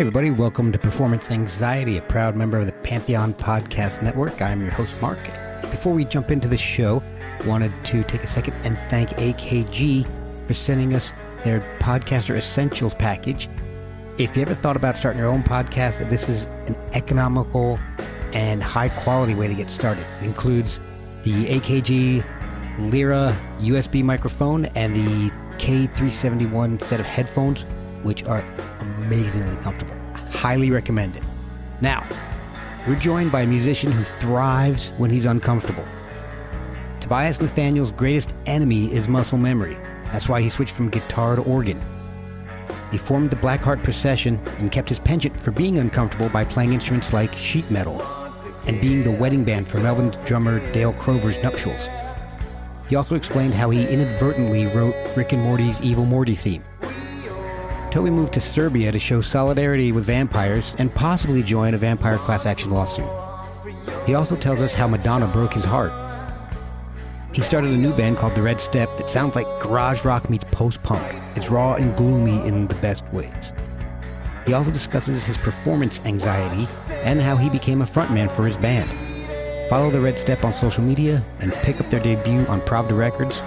Hey everybody, welcome to Performance Anxiety, a proud member of the Pantheon Podcast Network. I'm your host, Mark. Before we jump into the show, wanted to take a second and thank AKG for sending us their Podcaster Essentials package. If you ever thought about starting your own podcast, this is an economical and high quality way to get started. It includes the AKG Lyra USB microphone and the K371 set of headphones, which are amazingly comfortable. Highly recommend it. Now, we're joined by a musician who thrives when he's uncomfortable. Tobias Nathaniel's greatest enemy is muscle memory. That's why he switched from guitar to organ. He formed the Blackheart Procession and kept his penchant for being uncomfortable by playing instruments like sheet metal and being the wedding band for Melvins' drummer Dale Crover's nuptials. He also explained how he inadvertently wrote Rick and Morty's Evil Morty theme. Toby moved to Serbia to show solidarity with vampires and possibly join a vampire class action lawsuit. He also tells us how Madonna broke his heart. He started a new band called The Red Step that sounds like garage rock meets post punk. It's raw and gloomy in the best ways. He also discusses his performance anxiety and how he became a frontman for his band. Follow The Red Step on social media and pick up their debut on Pravda Records.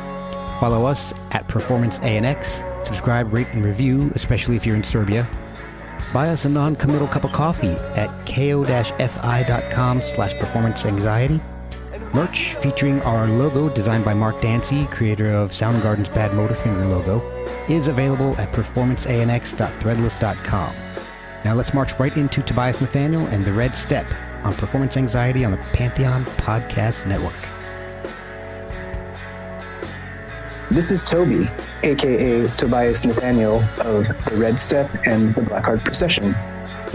Follow us at Performance ANX. Subscribe, rate, and review, especially if you're in Serbia. Buy us a non-committal cup of coffee at ko-fi.com slash performance anxiety. Merch featuring our logo designed by Mark Dancy, creator of Soundgarden's Badmotorfinger logo, is available at performanceanx.threadless.com. Now let's march right into Tobias Nathaniel and The Red Step on Performance Anxiety on the Pantheon Podcast Network. This is Toby, aka Tobias Nathaniel of The Red Step and the Blackheart Procession.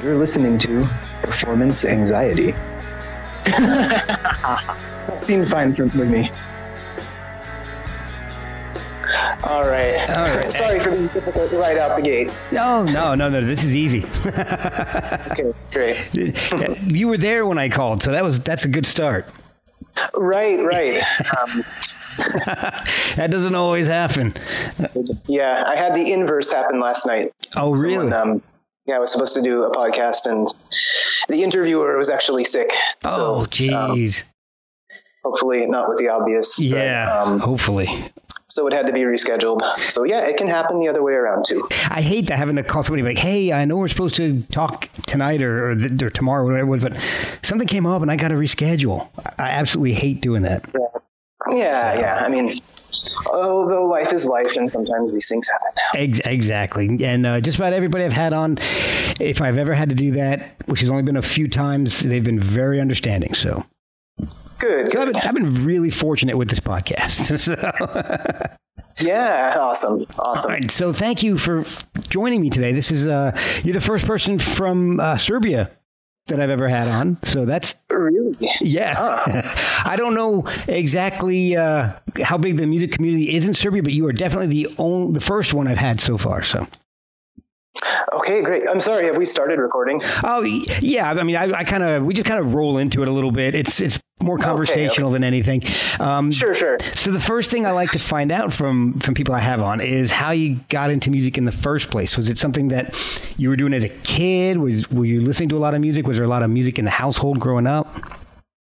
You're listening to Performance Anxiety. that seemed fine for, with me. All right. All right. Sorry for being difficult right out the gate. No, no, no, no. This is easy. Okay, great. you were there when I called, so that was that's a good start. Right, right. Um, That doesn't always happen. yeah, I had the inverse happen last night. Oh, really? Someone, um, yeah, I was supposed to do a podcast, and the interviewer was actually sick. oh, so, um, jeez. hopefully, not with the obvious. but, yeah. um, hopefully. So it had to be rescheduled. So yeah, it can happen the other way around too. I hate that having to call somebody like, "Hey, I know we're supposed to talk tonight or or, th- or tomorrow, whatever it was, but something came up and I got to reschedule." I absolutely hate doing that. Yeah, yeah. I mean, although life is life, and sometimes these things happen. Exactly. And uh, just about everybody I've had on, if I've ever had to do that, which has only been a few times, they've been very understanding. So, Good. so I've, been, I've been really fortunate with this podcast. So, Yeah, awesome, awesome. all right, so thank you for joining me today. This is uh, you're the first person from uh, Serbia that I've ever had on. So that's Really? yeah. I don't know exactly uh, how big the music community is in Serbia, but you are definitely the only, the first one I've had so far. So. Okay, great. I'm sorry. Have we started recording? Oh yeah, I mean, I, I kind of we just kind of roll into it a little bit. It's it's more conversational than anything. Um, Sure, sure. So the first thing I like to find out from from people I have on is how you got into music in the first place. Was it something that you were doing as a kid? Was were you listening to a lot of music? Was there a lot of music in the household growing up?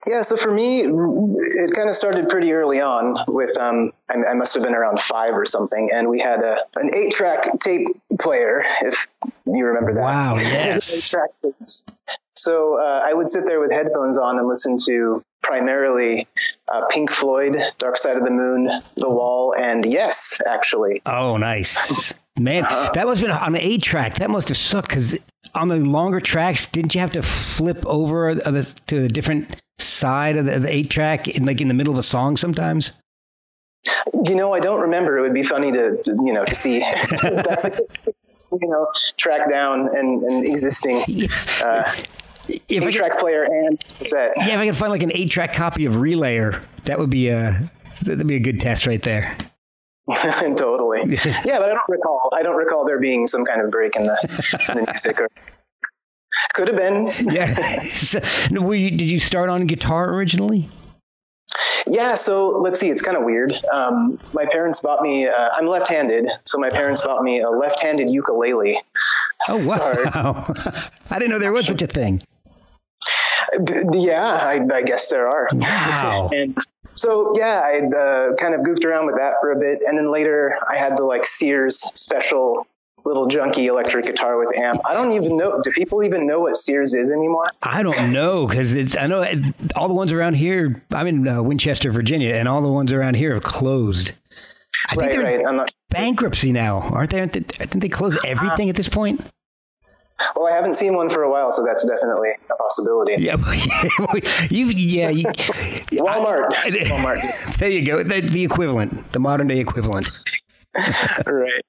Yeah, so for me, it kind of started pretty early on with, um, I, I must have been around five or something, and we had a, an eight track tape player, if you remember that. Wow, yes. So uh, I would sit there with headphones on and listen to primarily uh, Pink Floyd, Dark Side of the Moon, The Wall, and Yes, actually. Oh, nice. Man, uh-huh. that must have been on the eight track. That must have sucked because on the longer tracks, didn't you have to flip over to the different side of the, the eight track in like in the middle of a song sometimes? You know, I don't remember. It would be funny to you know to see. That's you know track down and, and existing. Uh, if eight track player and that? Yeah, if I could find like an eight track copy of Relayer, that would be a that'd be a good test right there. totally. yeah, but I don't recall. I don't recall there being some kind of break in the, in the music. Or, could have been. yeah. So, you, did you start on guitar originally? Yeah, so let's see. It's kind of weird. Um, my parents bought me. Uh, I'm left-handed, so my parents bought me a left-handed ukulele. Oh wow! I didn't know there was such a thing. Yeah, I, I guess there are. Wow. and so yeah, I uh, kind of goofed around with that for a bit, and then later I had the like Sears special little junky electric guitar with amp. I don't even know. Do people even know what Sears is anymore? I don't know because it's. I know all the ones around here. I'm in uh, Winchester, Virginia, and all the ones around here have closed. I right, think they're right. Not, bankruptcy now, aren't they? I think they close everything uh, at this point. Well, I haven't seen one for a while, so that's definitely a possibility. Yeah, you yeah, you, Walmart. I, Walmart. there you go. The, the equivalent, the modern day equivalent. right.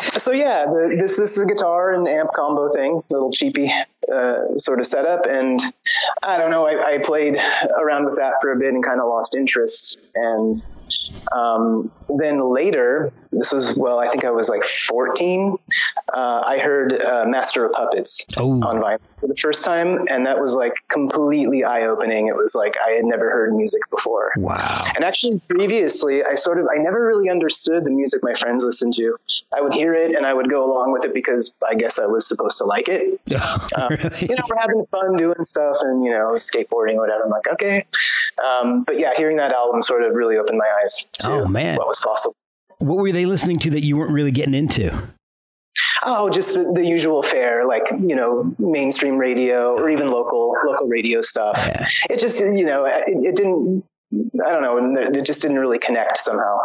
So yeah, the, this this is a guitar and amp combo thing, little cheapy uh, sort of setup, and I don't know. I, I played around with that for a bit and kind of lost interest, and um, then later, this was, well, I think I was like 14, uh, I heard uh, Master of Puppets oh. on vinyl for the first time. And that was like completely eye opening. It was like I had never heard music before. Wow. And actually, previously, I sort of, I never really understood the music my friends listened to. I would hear it and I would go along with it because I guess I was supposed to like it. uh, really? You know, we're having fun doing stuff and, you know, skateboarding or whatever. I'm like, okay. Um, but yeah, hearing that album sort of really opened my eyes to oh, man. what was possible. What were they listening to that you weren't really getting into? Oh, just the, the, usual fare, like you know, mainstream radio or even local local radio stuff. Yeah. It just you know, it, it, didn't. I don't know. It just didn't really connect somehow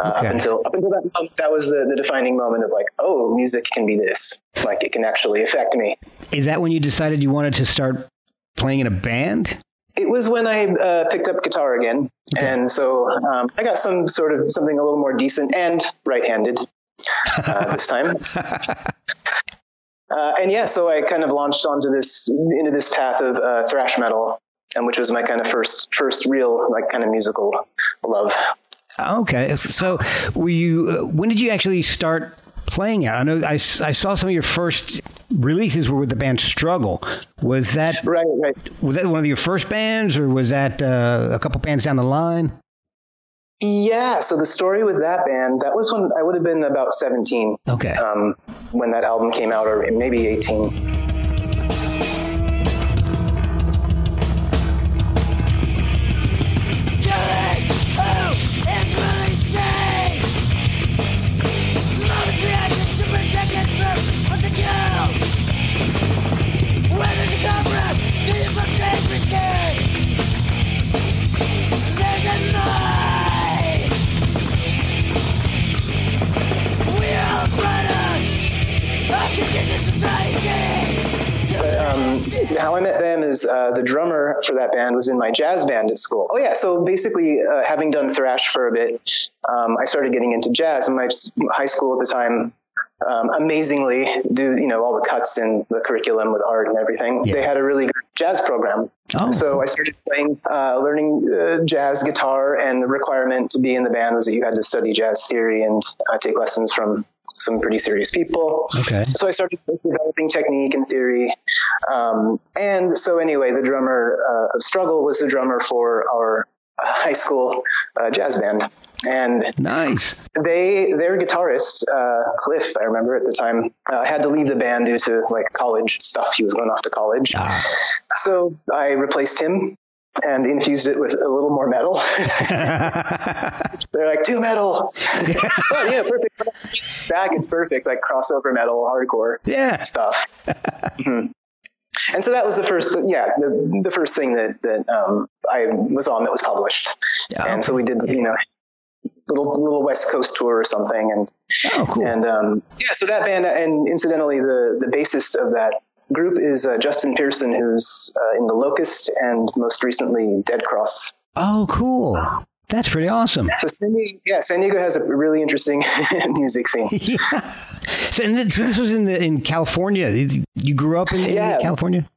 uh, okay. up until up until that moment. That was the, the defining moment of like, oh, music can be this. Like it can actually affect me. Is that when you decided you wanted to start playing in a band? It was when I uh, picked up guitar again, okay. and so um, I got some sort of something a little more decent and right-handed uh, this time. Uh, and yeah, so I kind of launched onto this into this path of uh, thrash metal, and which was my kind of first first real like kind of musical love. Okay, so were you? Uh, when did you actually start playing out? I know I, I saw some of your first releases were with the band Struggle. Was that right? Right. Was that one of your first bands, or was that uh, a couple bands down the line? Yeah. So the story with that band, that was when I would have been about seventeen. Okay. Um, when that album came out, or maybe eighteen. How I met them is uh, the drummer for that band was in my jazz band at school. Oh yeah, so basically, uh, having done thrash for a bit, um, I started getting into jazz. In my high school at the time, um, amazingly, do you know all the cuts in the curriculum with art and everything. Yeah. They had a really good jazz program. Oh. So I started playing, uh, learning uh, jazz guitar, and the requirement to be in the band was that you had to study jazz theory and uh, take lessons from some pretty serious people. Okay. So I started developing technique and theory. Um, and so anyway, the drummer uh, of Struggle was the drummer for our high school uh, jazz band. And nice. They their guitarist uh, Cliff, I remember at the time, uh, had to leave the band due to like college stuff. He was going off to college, ah. so I replaced him and infused it with a little more metal. They're like, too metal. oh, yeah, perfect. Back, it's perfect, like crossover metal, hardcore yeah. stuff. Mm-hmm. And so that was the first, yeah, the, the first thing that, that um, I was on that was published. Yeah. And so we did, you know, little little West Coast tour or something. And oh, cool. And um, yeah, so that band, and incidentally, the the bassist of that group is uh, Justin Pearson, who's uh, in the Locust and most recently Dead Cross. Oh, cool. That's pretty awesome. So San Diego, yeah, San Diego has a really interesting music scene. yeah. So, and this, so this was in the in California. You grew up in, in yeah. California.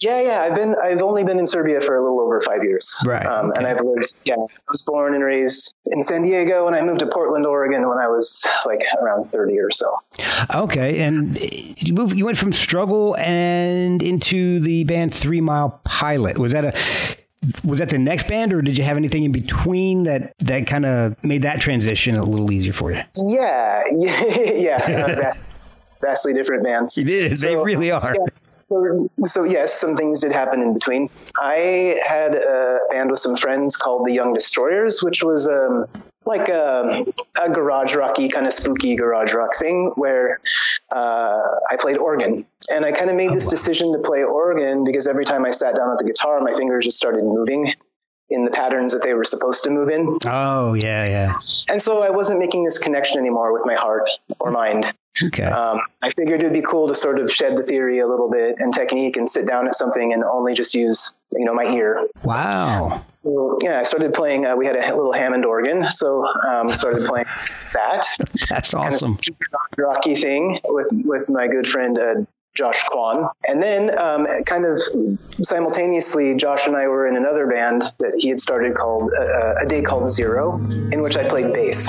Yeah, yeah. I've been. I've only been in Serbia for a little over five years. Right. Um, okay. And I've lived. Yeah, I was born and raised in San Diego, and I moved to Portland, Oregon, when I was like around thirty or so. Okay, and you moved. You went from struggle and into the band Three Mile Pilot. Was that a was that the next band or did you have anything in between that that kind of made that transition a little easier for you yeah yeah uh, vastly different bands you did so, they really are yeah, so so yes some things did happen in between i had a band with some friends called the young destroyers which was um like a, a garage rocky kind of spooky garage rock thing where uh, I played organ, and I kind of made oh, this wow. decision to play organ because every time I sat down at the guitar, my fingers just started moving in the patterns that they were supposed to move in. Oh yeah, yeah. And so I wasn't making this connection anymore with my heart or mind. Okay. Um, I figured it'd be cool to sort of shed the theory a little bit and technique and sit down at something and only just use, you know, my ear. Wow. So yeah, I started playing. Uh, we had a little Hammond organ, so um, started playing that. That's awesome. Kind of rocky thing with with my good friend uh, Josh Kwan. And then, um, kind of simultaneously, Josh and I were in another band that he had started called uh, uh A Day Called Zero, in which I played bass.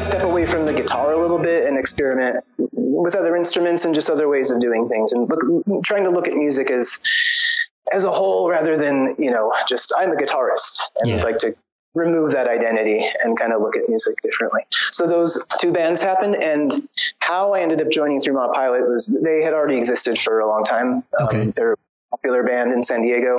To step away from the guitar a little bit and experiment with other instruments and just other ways of doing things and look, trying to look at music as as a whole rather than you know just i'm a guitarist and yeah. like to remove that identity and kind of look at music differently so those two bands happened and how i ended up joining Three Mile Pilot was they had already existed for a long time okay. Um, they're popular band in San Diego,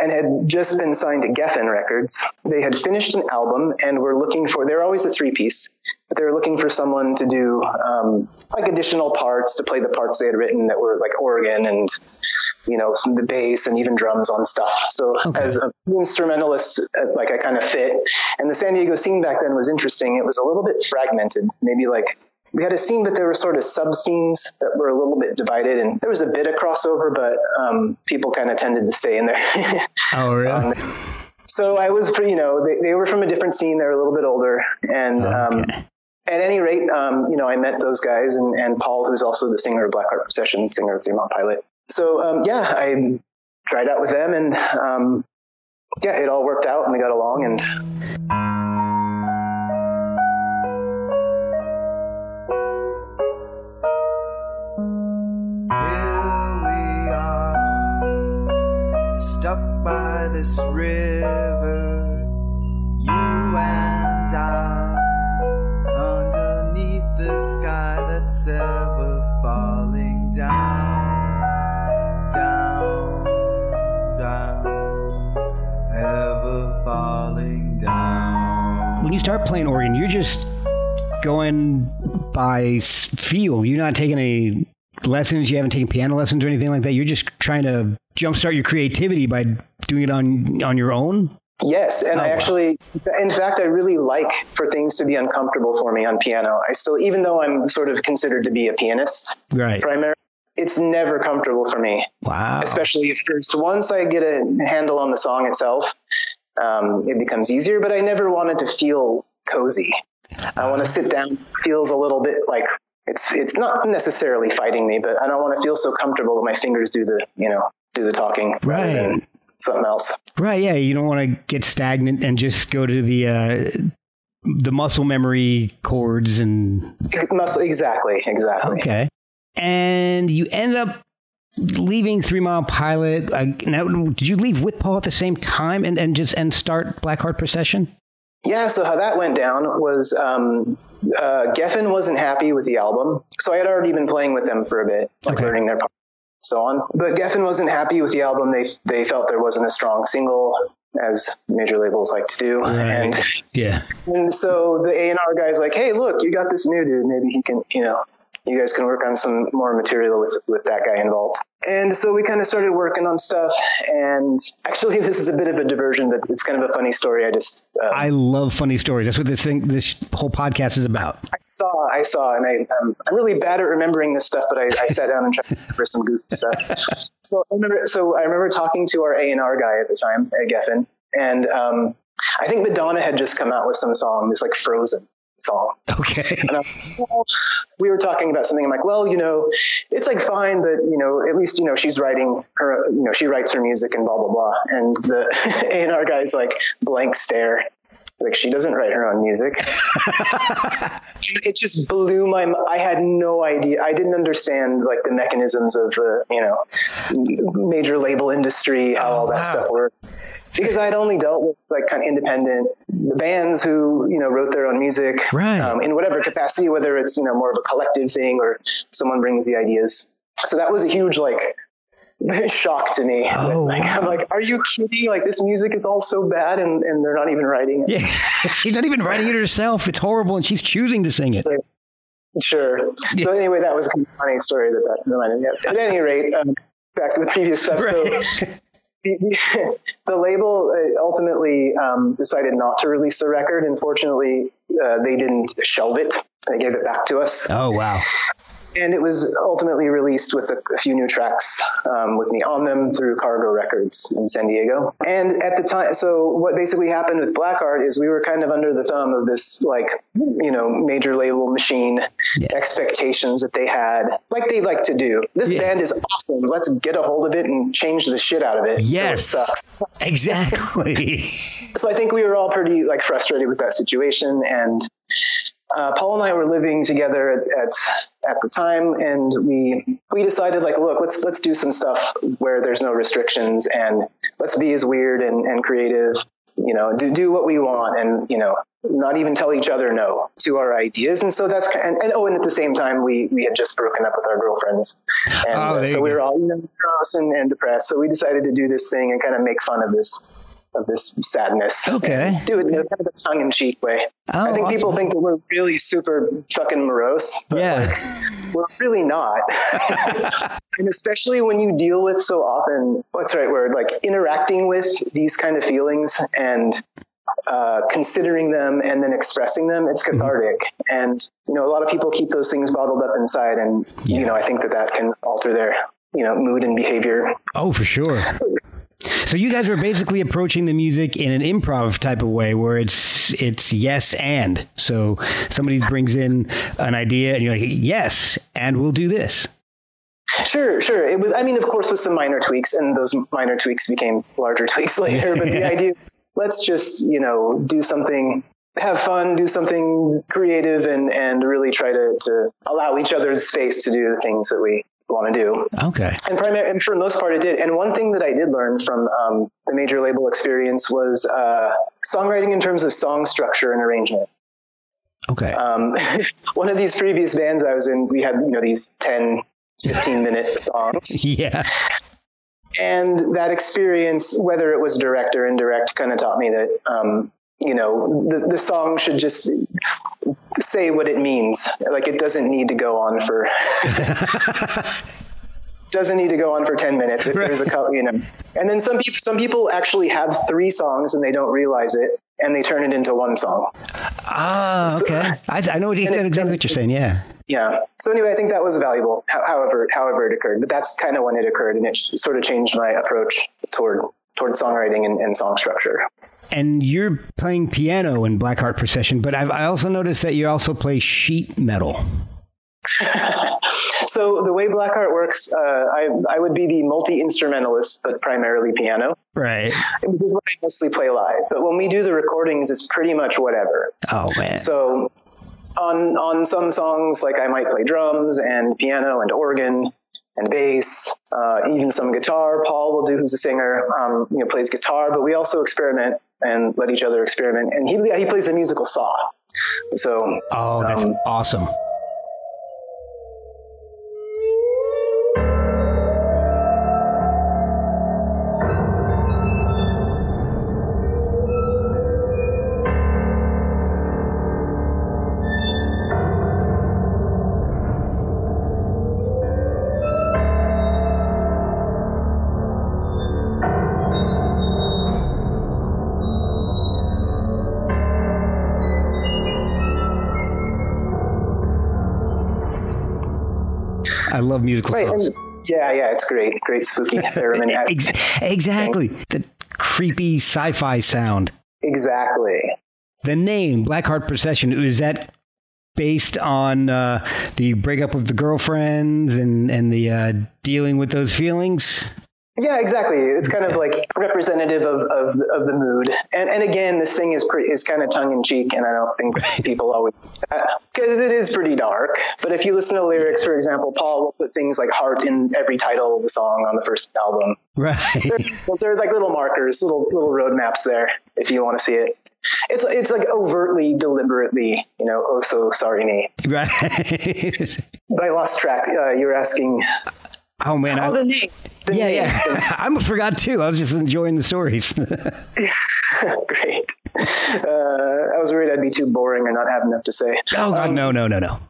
and had just been signed to Geffen Records. They had finished an album and were looking for, they're always a three piece, but they were looking for someone to do um, like additional parts to play the parts they had written that were like organ and, you know, some the bass and even drums on stuff. So okay. as an instrumentalist, uh, like I kind of fit. And the San Diego scene back then was interesting. It was a little bit fragmented, maybe like we had a scene, but there were sort of sub scenes that were a little bit divided, and there was a bit of crossover, but um, people kind of tended to stay in there. oh, really? Um, so I was, you know, they, they were from a different scene. They're a little bit older, and um, okay. um, at any rate, um, you know, I met those guys, and, and Paul, who's also the singer of Blackheart Procession, singer of Mile Pilot. So um, yeah, I tried out with them, and yeah, it all worked out, and we got along, and. Stuck by this river, you and I, underneath the sky that's ever falling down, down, down, ever falling down. When you start playing organ, you're just going by feel. You're not taking any lessons. You haven't taken piano lessons or anything like that. You're just trying to jumpstart your creativity by doing it on on your own. Yes, and oh, I actually, wow. in fact, I really like for things to be uncomfortable for me on piano. I still, even though I'm sort of considered to be a pianist, right? Primarily, it's never comfortable for me. Wow. Especially if first, once I get a handle on the song itself, um, it becomes easier. But I never wanted to feel cozy. I want to sit down. Feels a little bit like it's it's not necessarily fighting me, but I don't want to feel so comfortable that my fingers do the you know do the talking right. something else. Right. Yeah. You don't want to get stagnant and just go to the uh, the muscle memory chords and muscle. Exactly. Exactly. Okay. And you end up leaving Three Mile Pilot. Uh, now, did you leave with Paul at the same time and, and just and start Blackheart Procession? Yeah, so how that went down was um, uh, Geffen wasn't happy with the album. So I had already been playing with them for a bit, like Okay. learning their parts and so on. But Geffen wasn't happy with the album. They they felt there wasn't a strong single, as major labels like to do. And, Yeah. and so the A and R guy's like, "Hey, look, you got this new dude. Maybe he can, you know, you guys can work on some more material with with that guy involved." And so we kind of started working on stuff. And actually, this is a bit of a diversion, but it's kind of a funny story. I just uh, I love funny stories. That's what this thing, this whole podcast is about. I saw, I saw, and I, um, I'm really bad at remembering this stuff, but I, I sat down and tried to remember some goofy stuff. So I remember, so I remember talking to our A and R guy at the time Geffen, and um, I think Madonna had just come out with some song, this like Frozen song. Okay. And I was well, we were talking about something. I'm like, well, you know, it's like fine, but you know, at least you know she's writing her, you know, she writes her music and blah blah blah. And the A and R guy's like blank stare, like she doesn't write her own music. it just blew my. I had no idea. I didn't understand like the mechanisms of the you know major label industry, how oh, all that wow. stuff works. Because I had only dealt with like kind of independent bands who you know wrote their own music, Right. Um, in whatever capacity, whether it's you know more of a collective thing or someone brings the ideas. So that was a huge like shock to me. Oh, like, I'm like, are you kidding? Like this music is all so bad, and, and they're not even writing it. Yeah. she's not even writing it herself. It's horrible, and she's choosing to sing it. Sure. So anyway, that was a funny story that that reminded me of. At any rate, um, back to the previous stuff. So Right. the, the, label uh, ultimately um, decided not to release the record. Unfortunately, uh, they didn't shelve it. They gave it back to us. Oh wow. And it was ultimately released with a, a few new tracks um, with me on them through Cargo Records in San Diego. And at the time, so what basically happened with Black Art is we were kind of under the thumb of this, like, you know, major label machine Yeah. expectations that they had, like they like to do. This Yeah. band is awesome. Let's get a hold of it and change the shit out of it. so Yes. it sucks. Exactly. So I think we were all pretty like frustrated with that situation, and uh, Paul and I were living together at, at at the time, and we we decided like, look, let's let's do some stuff where there's no restrictions, and let's be as weird and, and creative, you know, do do what we want, and you know, not even tell each other no to our ideas, and so that's and, and oh, and at the same time, we we had just broken up with our girlfriends, and Oh, uh, so we were all you know, gross and, and depressed, so we decided to do this thing and kind of make fun of this of this sadness. Okay. Do it in a kind of a tongue in cheek way. Oh, I think people think that we're really super fucking morose. But Yeah. like, we're really not. and especially when you deal with so often, what's the right word? Like interacting with these kind of feelings and uh, considering them and then expressing them, it's cathartic. And, you know, a lot of people keep those things bottled up inside. And, Yeah. you know, I think that that can alter their, you know, mood and behavior. Oh, for sure. So you guys were basically approaching the music in an improv type of way, where it's it's yes and. So somebody brings in an idea, and you're like, yes, and we'll do this. Sure, sure. It was, I mean, of course, with some minor tweaks, and those minor tweaks became larger tweaks later. But the idea is let's just, you know, do something, have fun, do something creative, and, and really try to, to allow each other the space to do the things that we want to do. Okay. And primarily, and for the most part, it did. And one thing that I did learn from um, the major label experience was uh, songwriting in terms of song structure and arrangement. Okay. Um, one of these previous bands I was in, we had, you know, these 10, 15 minute songs. yeah. And that experience, whether it was direct or indirect, kind of taught me that, um, you know, the, the song should just say what it means. Like it doesn't need to go on for, doesn't need to go on for 10 minutes if there's a couple, you know. And then some people, some people actually have three songs and they don't realize it and they turn it into one song. Ah, okay. I, I know what, it exactly what you're saying. Yeah. Yeah. So anyway, I think that was valuable. However, however it occurred, but that's kind of when it occurred, and it sort of changed my approach toward toward songwriting and, and song structure. And you're playing piano in Blackheart Procession, but I've, I also noticed that you also play sheet metal. so the way Blackheart works, uh, I I would be the multi instrumentalist, but primarily piano, Right. which is what I mostly play live. But when we do the recordings, it's pretty much whatever. Oh man. So on on some songs, like I might play drums and piano and organ, and bass, uh, even some guitar. Paul will do, who's a singer, um, you know, plays guitar, but we also experiment and let each other experiment. And he, he plays a musical saw. So, oh, that's um, awesome. Love musical right, songs. yeah, yeah, it's great. Great spooky theremin Exactly. The creepy sci-fi sound. Exactly. The name Blackheart Procession is that based on uh, the breakup of the girlfriends and and the uh, dealing with those feelings? Yeah, exactly. It's kind of like representative of, of, of the mood. And, and again, this thing is pretty, is kind of tongue in cheek, and I don't think people always because it is pretty dark. But if you listen to lyrics, for example, Paul will put things like heart in every title of the song on the first album. Right. There's, there's like little markers, little little roadmaps there if you want to see it. It's it's like overtly, deliberately, you know. Oh, so sorry, me. Right. I lost track. Uh, you're asking. Oh man! Oh, I, the name. The yeah, name. yeah. I almost forgot too. I was just enjoying the stories. Great. Uh, I was worried I'd be too boring or not have enough to say. Oh God, um, no, no, no, no.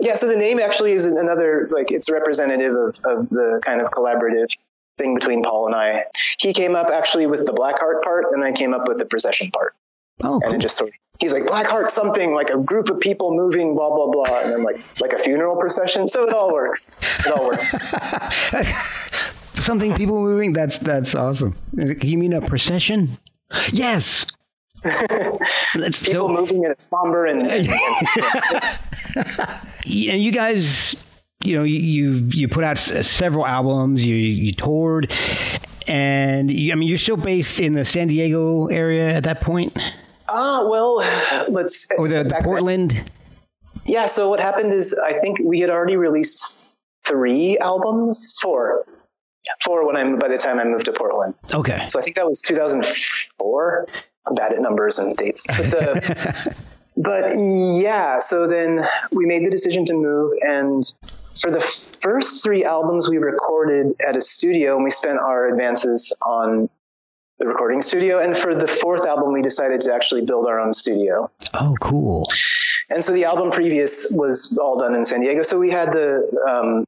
yeah, so the name actually is another like it's representative of, of the kind of collaborative thing between Paul and I. He came up actually with the Blackheart part, and I came up with the procession part. Oh, and it just sort of he's like Blackheart something like a group of people moving blah blah blah and then like like a funeral procession. So it all works. It all works. Something people moving? That's that's awesome. You mean a procession? Yes. That's people so, moving in a somber and, and, and you guys you know you you put out several albums you you toured and you, i mean you're still based in the san diego area at that point Ah, uh, well, let's. Or the, the Portland. Then. Yeah. So what happened is, I think we had already released three albums, four, four when I'm by the time I moved to Portland. Okay. So I think that was 2004. I'm bad at numbers and dates, but the. but yeah, so then we made the decision to move, and for the first three albums we recorded at a studio, and we spent our advances on the recording studio. And for the fourth album, we decided to actually build our own studio. Oh, cool. And so the album previous was all done in San Diego. So we had the, um,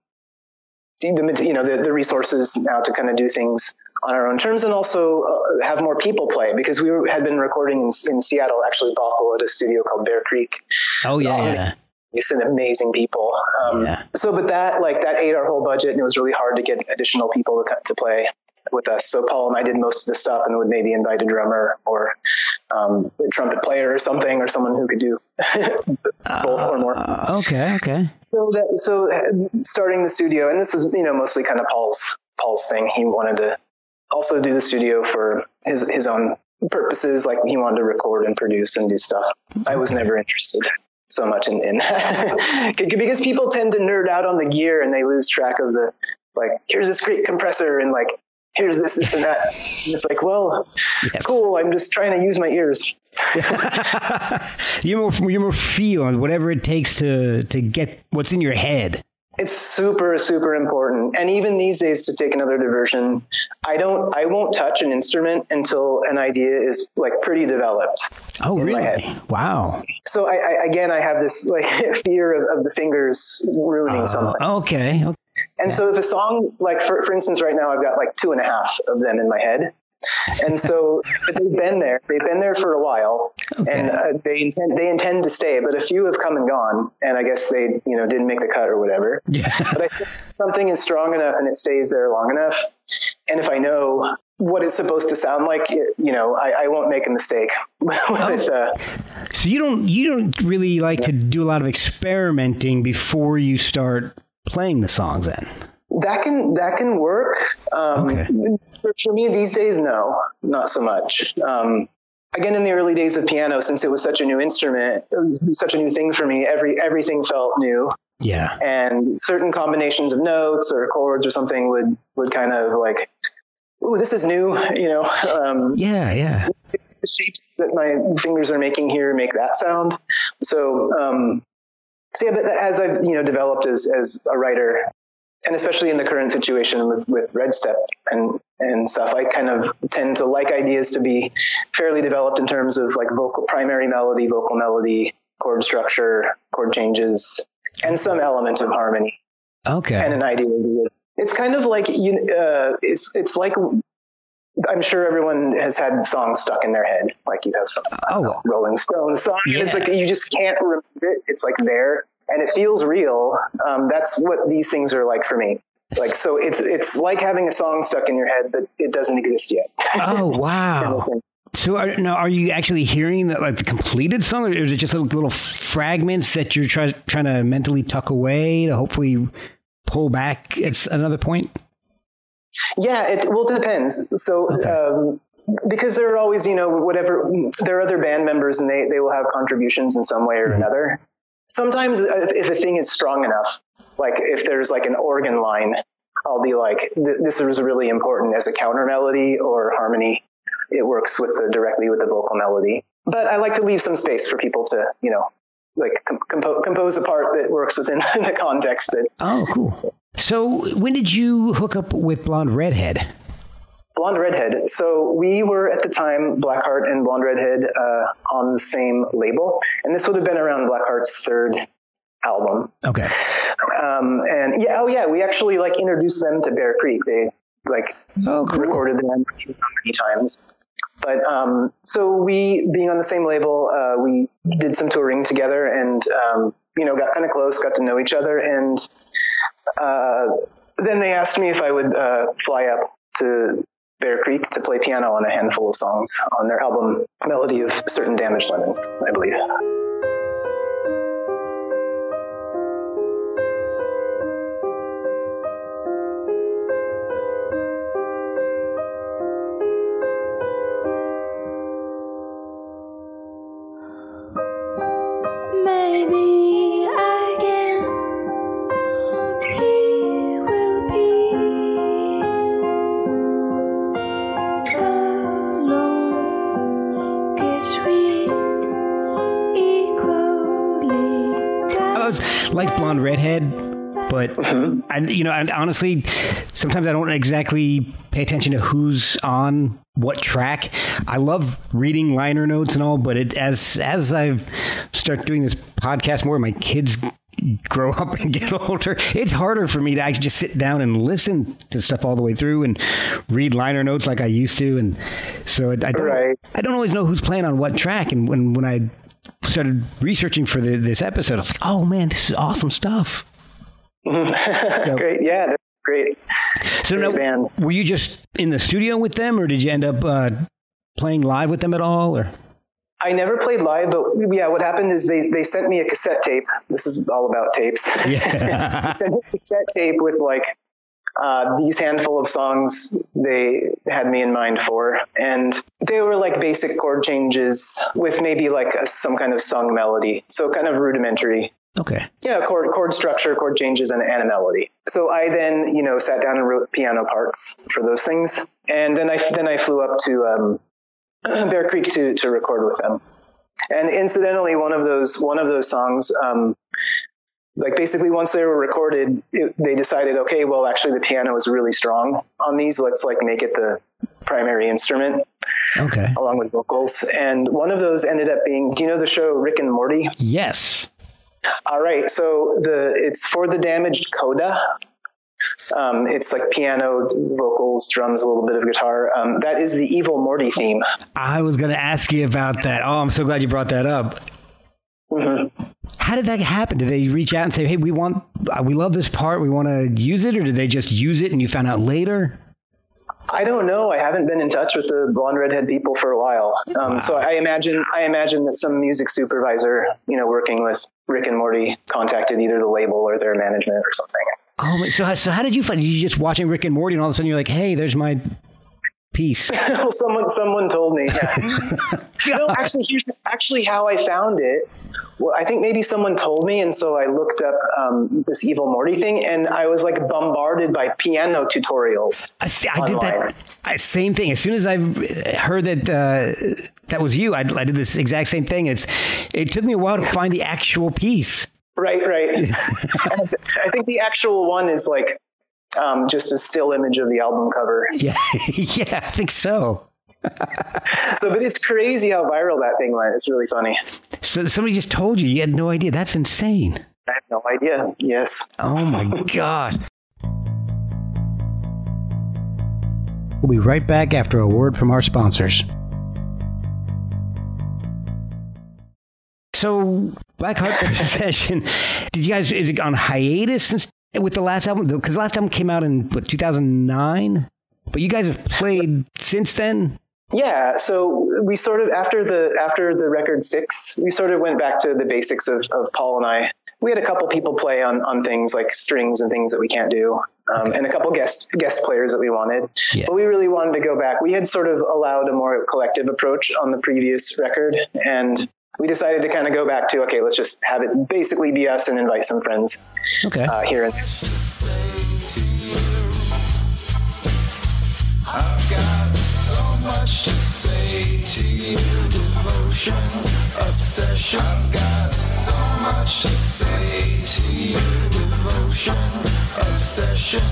the you know, the, the resources now to kind of do things on our own terms and also uh, have more people play because we were, had been recording in, in Seattle, actually Bothell at a studio called Bear Creek. Oh yeah, um, yeah. It's an amazing people. Um, yeah. So, but that like that ate our whole budget, and it was really hard to get additional people to to play with us. So Paul and I did most of the stuff and would maybe invite a drummer or um, a trumpet player or something, or someone who could do both or more. Uh, okay, okay. So that so starting the studio, and this was you know mostly kind of Paul's Paul's thing. He wanted to also do the studio for his his own purposes, like he wanted to record and produce and do stuff. I was never interested so much in, in because people tend to nerd out on the gear and they lose track of the like here's this great compressor and like here's this, this, and that. And it's like, well, yes. cool. I'm just trying to use my ears. you more you more feel and whatever it takes to to get what's in your head. It's super super important. And even these days, to take another diversion, I don't I won't touch an instrument until an idea is like pretty developed. Oh really? Wow. So I, I, again I have this like fear of, of the fingers ruining uh, something. Okay. okay. And yeah. so if a song, like for, for instance, right now I've got like two and a half of them in my head. And so they've been there. They've been there for a while, okay. and uh, they intend they intend to stay. But a few have come and gone, and I guess they you know didn't make the cut or whatever. Yeah. but I think something is strong enough and it stays there long enough. And if I know what it's supposed to sound like, you know, I, I won't make a mistake. with, uh, so you don't you don't really like to do a lot of experimenting before you start playing the songs in? That can that can work. Um, okay. for, me these days, no, not so much. Um, again, in the early days of piano, since it was such a new instrument, it was such a new thing for me. Every everything felt new. Yeah. and certain combinations of notes or chords or something would would kind of like, ooh, this is new, you know. Um, Yeah, yeah. the shapes that my fingers are making here make that sound. So, um, so yeah, but as I've you know developed as as a writer, and especially in the current situation with with Red Step and and stuff, I kind of tend to like ideas to be fairly developed in terms of like vocal primary melody, vocal melody, chord structure, chord changes, and some element of harmony Okay. and an idea. It's kind of like you. Uh, it's it's like I'm sure everyone has had songs stuck in their head. Like you have some oh, Rolling Stones song. and It's like you just can't remove it. It's like there, and it feels real. Um, that's what these things are like for me. Like so, it's it's like having a song stuck in your head, but it doesn't exist yet. oh, wow. So are, now, are you actually hearing that like the completed song, or is it just little, little fragments that you're try, trying to mentally tuck away to hopefully pull back at s- another point? Yeah, it well it depends. So Okay. um, because there are always you know whatever there are other band members and they they will have contributions in some way or Mhm. another. Sometimes if, if a thing is strong enough, like if there's like an organ line, I'll be like this is really important as a counter melody or harmony. It works with the directly with the vocal melody. But I like to leave some space for people to you know like com- compo- compose a part that works within the context that Oh, cool. So when did you hook up with Blonde Redhead? Blonde Redhead. So we were at the time Blackheart and Blonde Redhead uh, on the same label, and this would have been around Blackheart's third album. Okay. Um, and yeah, oh yeah, we actually like introduced them to Bear Creek. They like Oh, cool. recorded them many times. But um, so we, being on the same label, uh, we did some touring together, and um, you know, got kind of close, got to know each other, and uh, then they asked me if I would uh, fly up to Bear Creek to play piano on a handful of songs on their album "Melody of Certain Damaged Lemons," I believe. Mm-hmm. but I, you know, and honestly, sometimes I don't exactly pay attention to who's on what track. I love reading liner notes and all, but it, as as I start doing this podcast more, my kids grow up and get older. It's harder for me to actually just sit down and listen to stuff all the way through and read liner notes like I used to, and so I, I don't Right. I don't always know who's playing on what track. And when when I started researching for the, this episode, I was like, oh man, this is awesome stuff. great, yeah, great. So Great now, band. were you just in the studio with them, or did you end up uh, playing live with them at all? Or I never played live, but yeah, what happened is they, they sent me a cassette tape. This is all about tapes. yeah, sent me a cassette tape with like uh, these handful of songs they had me in mind for, and they were like basic chord changes with maybe like a, some kind of sung melody, so kind of rudimentary. Okay, Yeah, chord chord structure, chord changes, and, and a melody. So I then you know sat down and wrote piano parts for those things, and then I then I flew up to um, Bear Creek to to record with them. And incidentally, one of those one of those songs, um, like basically once they were recorded, it, they decided, okay, well actually the piano is really strong on these. Let's like make it the primary instrument okay, along with vocals. And one of those ended up being, do you know the show Rick and Morty? yes, All right, so the it's for the damaged coda. Um, it's like piano, vocals, drums, a little bit of guitar. Um, that is the Evil Morty theme. I was going to ask you about that. Oh, I'm so glad you brought that up. Mhm. How did that happen? Did they reach out and say, "Hey, we want, uh, we love this part, we want to use it," or did they just use it and you found out later? I don't know. I haven't been in touch with the blonde redhead people for a while. Um, So I imagine I imagine that some music supervisor, you know, working with Rick and Morty, contacted either the label or their management or something. Oh, so how- so how did you find? Did you just watching Rick and Morty, and all of a sudden you're like, "Hey, there's my piece? well, someone someone told me. Yeah. no, actually, here's actually how I found it. Well, I think maybe someone told me, and so I looked up um, this Evil Morty thing, and I was like bombarded by piano tutorials. I, see, I did that I, same thing. As soon as I heard that uh, that was you, I, I did this exact same thing. It's it took me a while to find the actual piece. Right, right. I think the actual one is like um, just a still image of the album cover. Yeah, yeah, I think so. So, but it's crazy how viral that thing went. It's really funny. So somebody just told you you had no idea. That's insane. I have no idea. Yes. Oh my gosh. We'll be right back after a word from our sponsors. So, Black Heart Session, did you guys, is it on hiatus since with the last album? Because the last album came out in, what, 2009? But you guys have played since then? Yeah, so we sort of after the after the record six, we sort of went back to the basics of, of Paul and I. We had a couple people play on on things like strings and things that we can't do, um, and a couple guest guest players that we wanted. Yeah. But we really wanted to go back. We had sort of allowed a more collective approach on the previous record, and we decided to kind of go back to okay, let's just have it basically be us and invite some friends Okay. uh, here and I've got so much to say to you. Devotion, obsession. I've got so much to say to you. Devotion, obsession.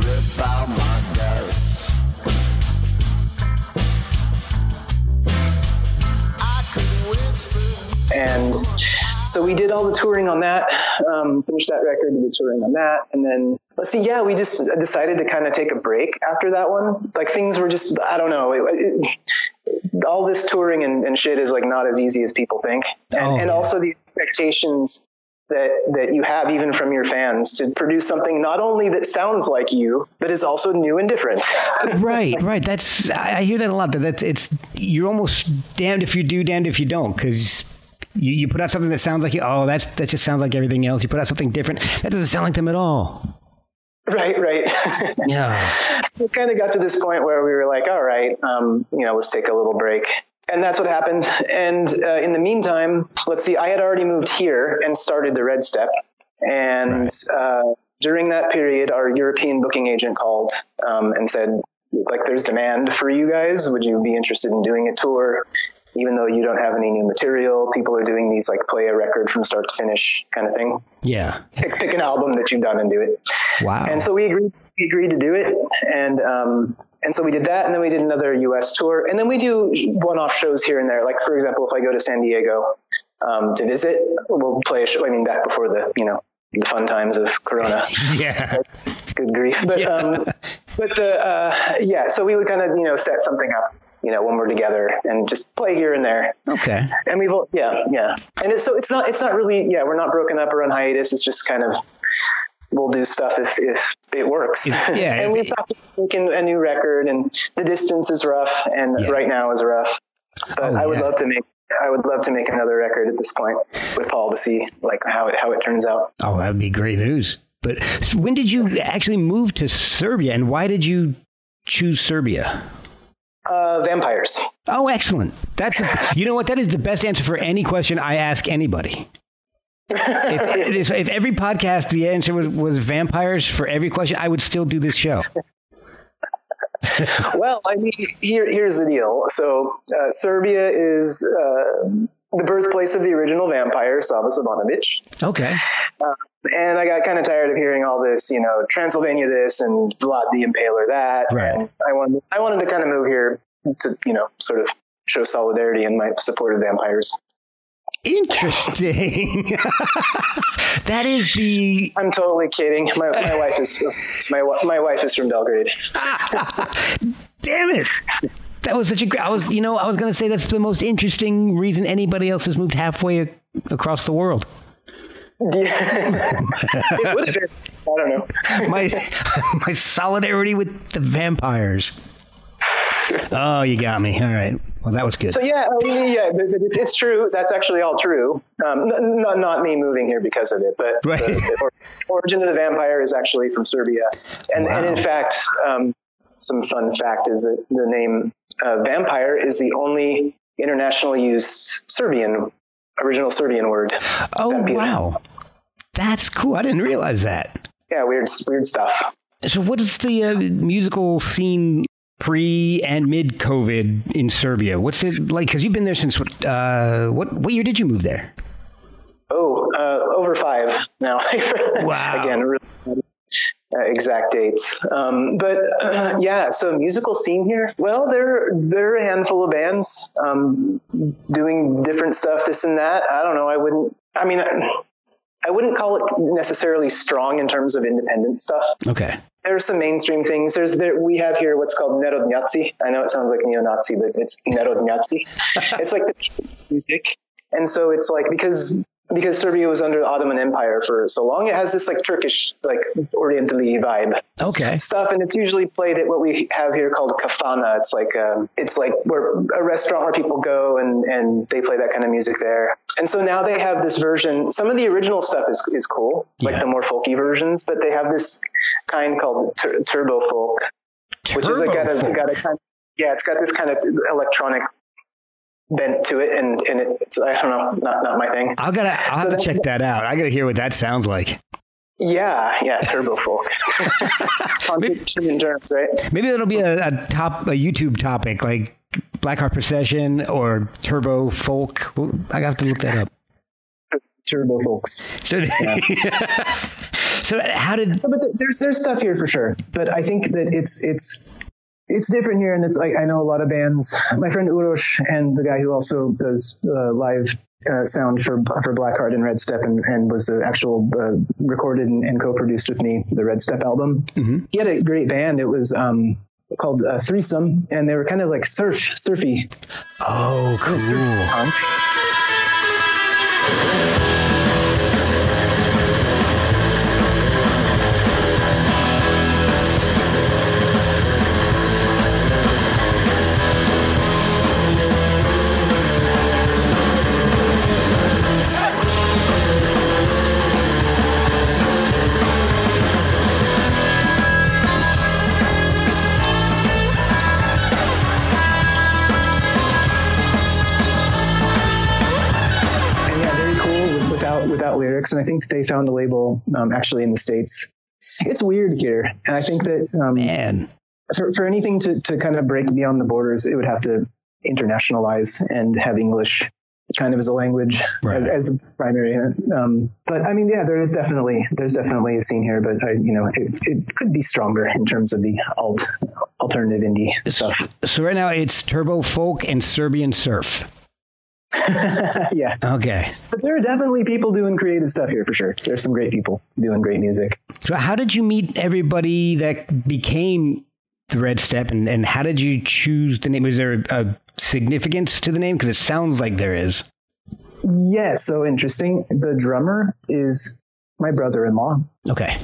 Rip out my and so we did all the touring on that um, finished that record did the touring on that and then let's see yeah we just decided to kind of take a break after that one like things were just i don't know it, it, all this touring and, and shit is like not as easy as people think and, Oh, and yeah. also the expectations that that you have even from your fans to produce something not only that sounds like you but is also new and different right, right. That's I I hear that a lot. That that's it's you're almost damned if you do, damned if you don't, because you, you put out something that sounds like you. Oh, that's that just sounds like everything else. You put out something different that doesn't sound like them at all. right right Yeah. so we kind of got to this point where we were like, all right, um, you know, let's take a little break. And that's what happened. And uh, in the meantime, let's see, I had already moved here and started the Red Step. And uh, during that period, our European booking agent called um, and said, like, there's demand for you guys. Would you be interested in doing a tour? Even though you don't have any new material, people are doing these like play a record from start to finish kind of thing. Yeah. Pick, pick an album that you've done and do it. Wow. And so we agreed, we agreed to do it. And, um, and so we did that. And then we did another US tour. And then we do one off shows here and there. Like, for example, if I go to San Diego, um, to visit, we'll play a show. I mean, back before the, you know, the fun times of Corona. yeah. Good grief. But, um, but the, uh, yeah, so we would kind of, you know, set something up, you know, when we're together and just play here and there. Okay. And we've, yeah, yeah. And it's, so it's not, it's not really, yeah, we're not broken up or on hiatus. It's just kind of, we'll do stuff if, if it works. Yeah, and we've talked about making a new record and the distance is rough and Yeah. right now is rough. But Oh, I would yeah. love to make, I would love to make another record at this point with Paul to see like how it, how it turns out. Oh, that would be great news. But when did you actually move to Serbia, and why did you choose Serbia? Uh, vampires. Oh, excellent. That's you know what? That is the best answer for any question I ask anybody. If, if every podcast the answer was, was vampires for every question, I would still do this show. well, I mean, here, here's the deal. So, uh, Serbia is uh, the birthplace of the original vampire, Sava Savanovic. Okay. Um, and I got kind of tired of hearing all this, you know, Transylvania this and Vlad the Impaler that. Right. And I wanted, I wanted to kind of move here to, you know, sort of show solidarity in my support of vampires. Interesting. that is the I'm totally kidding. My, my wife is my my wife is from Belgrade. damn it. That was such a great. I was, you know, I was going to say that's the most interesting reason anybody else has moved halfway a- across the world. Yeah. it would have been. I don't know. my my solidarity with the vampires. Oh, you got me. All right. Well, that was good. So yeah, I mean, yeah, it's, true. That's actually all true. Um, n- not not me moving here because of it, but Right. the, the or- origin of the vampire is actually from Serbia, and and in fact, um, some fun fact is that the name uh, vampire is the only internationally used Serbian original Serbian word. oh, Vampire. wow. That's cool. I didn't realize that. Yeah, weird weird stuff. So, what is the uh, musical scene pre and mid COVID in Serbia? What's it like? Because you've been there since what? Uh, what what year did you move there? Oh, uh, over five now. Wow. Again, really exact dates. Um, but uh, yeah, so musical scene here. Well, there there are a handful of bands um, doing different stuff, this and that. I don't know. I wouldn't. I mean. I, wouldn't call it necessarily strong in terms of independent stuff. Okay. There are some mainstream things. There's there we have here what's called Narodnjaci. I know it sounds like neo-Nazi, but it's Narodnjaci. it's like the music, and so it's like because because Serbia was under the Ottoman Empire for so long, it has this like Turkish like Orientally vibe Okay. stuff, and it's usually played at what we have here called kafana. It's like um, it's like where a restaurant where people go and and they play that kind of music there. And so now they have this version. Some of the original stuff is is cool, like Yeah. the more folky versions, but they have this kind called tur- turbo folk, which is like got a, got a kind. Yeah, it's got this kind of electronic bent to it, and and it's I don't know, not not my thing. I've gotta. I'll So have to check that out. I gotta hear what that sounds like. Yeah, yeah, turbo folk. Terms, right? Maybe that'll be a, a top a YouTube topic like Blackheart Procession or Turbo Folk. I have to look that up. Turbo folks. So, so how did? So, but th- there's there's stuff here for sure. But I think that it's it's it's different here, and it's like I know a lot of bands. My friend Urosh and the guy who also does uh, live uh, sound for for Blackheart and Red Step, and, and was the actual uh, recorded and, and co-produced with me the Red Step album. Mhm. He had a great band. It was um, called uh, Threesome, and they were kind of like surf surfy. Oh, cool. Surf punk. Lyrics. And I think they found a label um, actually in the states. It's weird here, and I think that um, Man, for for anything to to kind of break beyond the borders, it would have to internationalize and have English kind of as a language Right. as, as the primary. Um, but I mean, yeah, there is definitely there's definitely a scene here, but I, you know, it, it could be stronger in terms of the alt alternative indie stuff. so right now it's Turbo Folk and Serbian Surf. yeah. Okay. But there are definitely people doing creative stuff here for sure. There's some great people doing great music. So how did you meet everybody that became the Red Step, and, and how did you choose the name? Was there a significance to the name? Because it sounds like there is. Yeah, so interesting. The drummer is my brother-in-law, Okay.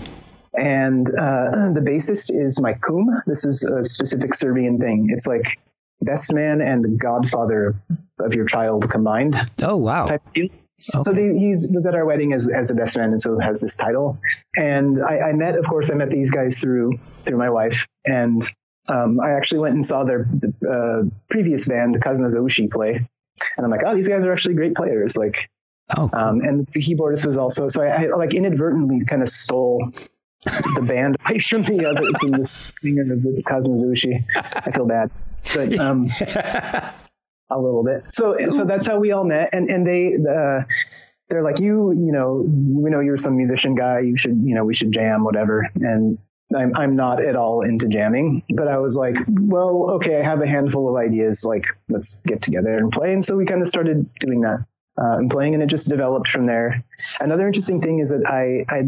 and uh, the bassist is my kum. This is a specific Serbian thing. It's like best man and godfather of your child combined Oh wow. deal. So the, he's was at our wedding as as a best man, and so has this title. And I, I met, of course, I met these guys through through my wife, and um, I actually went and saw their uh, previous band, Kazna Za Uši, play. And I'm like, oh, these guys are actually great players. Like, Oh, um, and the keyboardist was also so I, I like inadvertently kind of stole the band away from the other from the singer of the Cosmo Zushi. I feel bad, but um, a little bit. So so that's how we all met, and and they uh, they're like you you know we know you're some musician guy. You should you know we should jam whatever and. I'm, I'm not at all into jamming, but I was like, well, okay, I have a handful of ideas. Like, let's get together and play. And so we kind of started doing that uh, and playing, and it just developed from there. Another interesting thing is that I, I,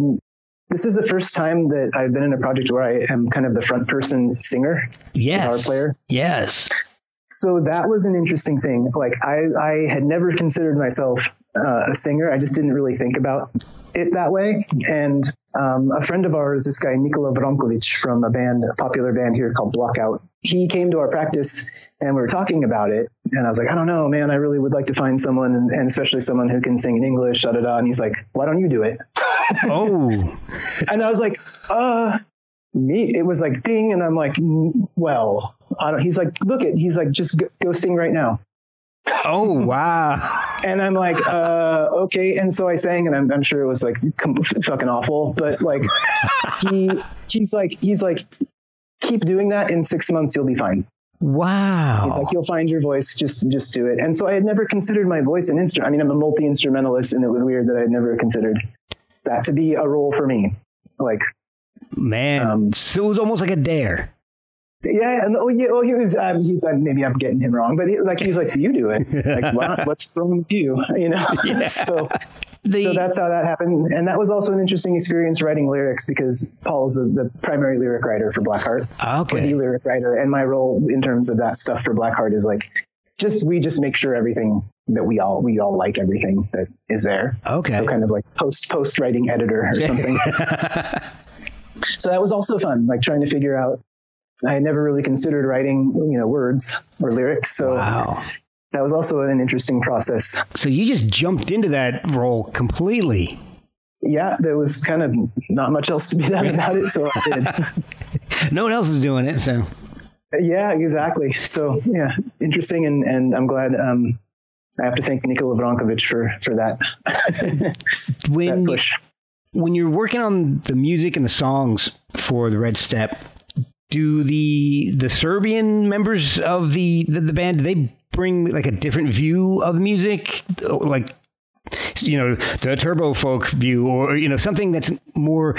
this is the first time that I've been in a project where I am kind of the front person singer, yes. guitar player. Yes. So that was an interesting thing. Like I, I had never considered myself uh, a singer. I just didn't really think about it that way. And um, a friend of ours, this guy Nikola Vranjković from a band, a popular band here called Blockout, he came to our practice and we were talking about it. And I was like, I don't know, man, I really would like to find someone, and, and especially someone who can sing in English, da da da. And he's like, Why don't you do it? Oh, and I was like, uh, me. It was like ding, and I'm like, "Mm, well, I don't. He's like, look it. He's like, just go, go sing right now. oh, wow. And I'm like, uh, okay. And so I sang, and I'm, I'm sure it was like com- fucking awful, but like, he he's like he's like, keep doing that. In six months, you'll be fine. Wow. He's like, you'll find your voice. Just just do it. And so I had never considered my voice an instrument. I mean, I'm a multi instrumentalist, and it was weird that I had never considered that to be a role for me. Like, Man, Um, so it was almost like a dare. Yeah, and oh yeah, oh he was. Um, he, maybe I'm getting him wrong, but he, like he's like, you do it. Like, why, what's wrong with you? You know. so, The, so that's how that happened, and that was also an interesting experience writing lyrics because Paul's the, the primary lyric writer for Blackheart, the okay. lyric writer, and my role in terms of that stuff for Blackheart is like, just we just make sure everything that we all we all like everything that is there. Okay. So kind of like post post writing editor or something. so that was also fun, like trying to figure out. I had never really considered writing, you know, words or lyrics. So Wow. that was also an interesting process. So you just jumped into that role completely. Yeah, there was kind of not much else to be done about it. So I did. No one else is doing it, so yeah, exactly. So yeah, interesting. And, and I'm glad, um, I have to thank Nikola Vranjković for, for that, that when push. when you're working on the music and the songs for the Red Step, do the the Serbian members of the the, the band do they bring like a different view of music, like you know the turbo folk view, or you know something that's more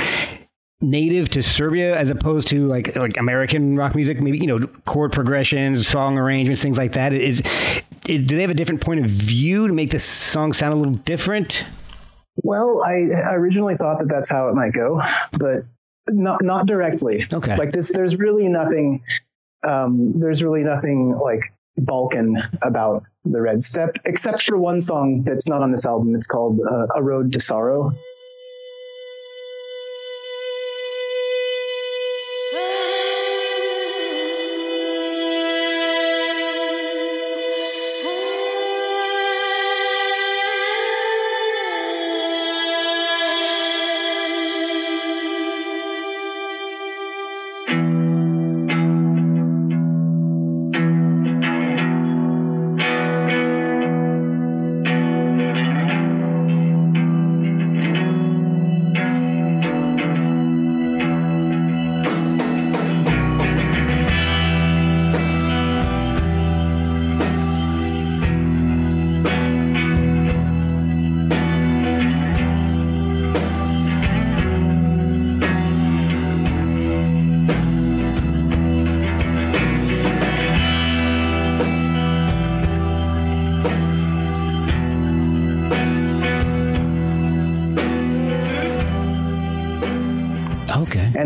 native to Serbia as opposed to like like American rock music, maybe you know chord progressions, song arrangements, things like that. Is, is do they have a different point of view to make this song sound a little different? Well, I, I originally thought that that's how it might go, but not not directly. Okay. Like this, there's really nothing. Um, there's really nothing like Balkan about the Red Step, except for one song that's not on this album. It's called uh, "A Road to Sorrow."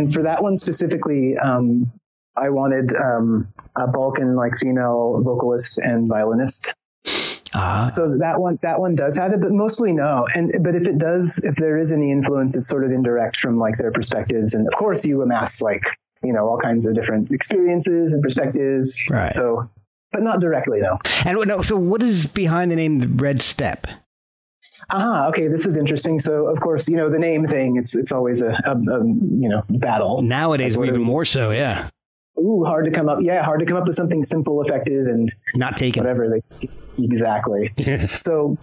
And for that one specifically, um, I wanted um, a Balkan like female vocalist and violinist. Ah. So that one that one does have it, but mostly no. And but if it does, if there is any influence, it's sort of indirect from like their perspectives. And of course, you amass like you know all kinds of different experiences and perspectives. Right. So, but not directly though. And no, so what is behind the name Red Step? Ah, okay, this is interesting. So of course, you know the name thing. It's it's always a, a, a you know battle. Nowadays, even more so, yeah. Ooh, hard to come up. Yeah, hard to come up with something simple, effective, and Not taken. whatever. They, exactly. so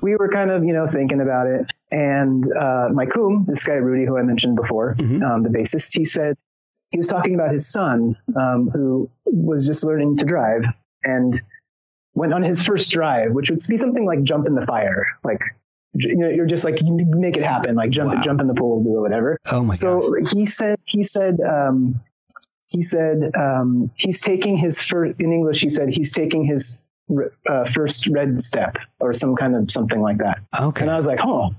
we were kind of, you know, thinking about it. And uh, my kum, this guy Rudy, who I mentioned before, Mhm. um, the bassist, he said he was talking about his son um, who was just learning to drive and went on his first drive, which would be something like jump in the fire, like. You know, you're just like you make it happen, like jump, Wow. jump in the pool, do whatever. oh my god. So he said, he said, um, he said um, he's taking his first in English. He said he's taking his uh, first red step or some kind of something like that. Okay. And I was like, oh.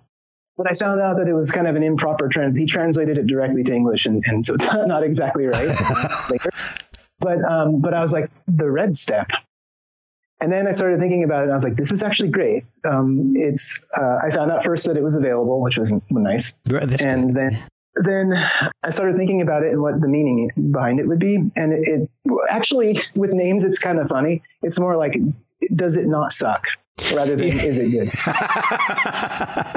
But I found out that it was kind of an improper trans. He translated it directly to English, and, and so it's not, not exactly right. But um, but I was like, the red step. And then I started thinking about it, and I was like, "This is actually great." Um, it's uh, I found out first that it was available, which was nice, that's and then then I started thinking about it and what the meaning behind it would be. And it, it actually with names, it's kind of funny. It's more like, does it not suck? Rather than is it good?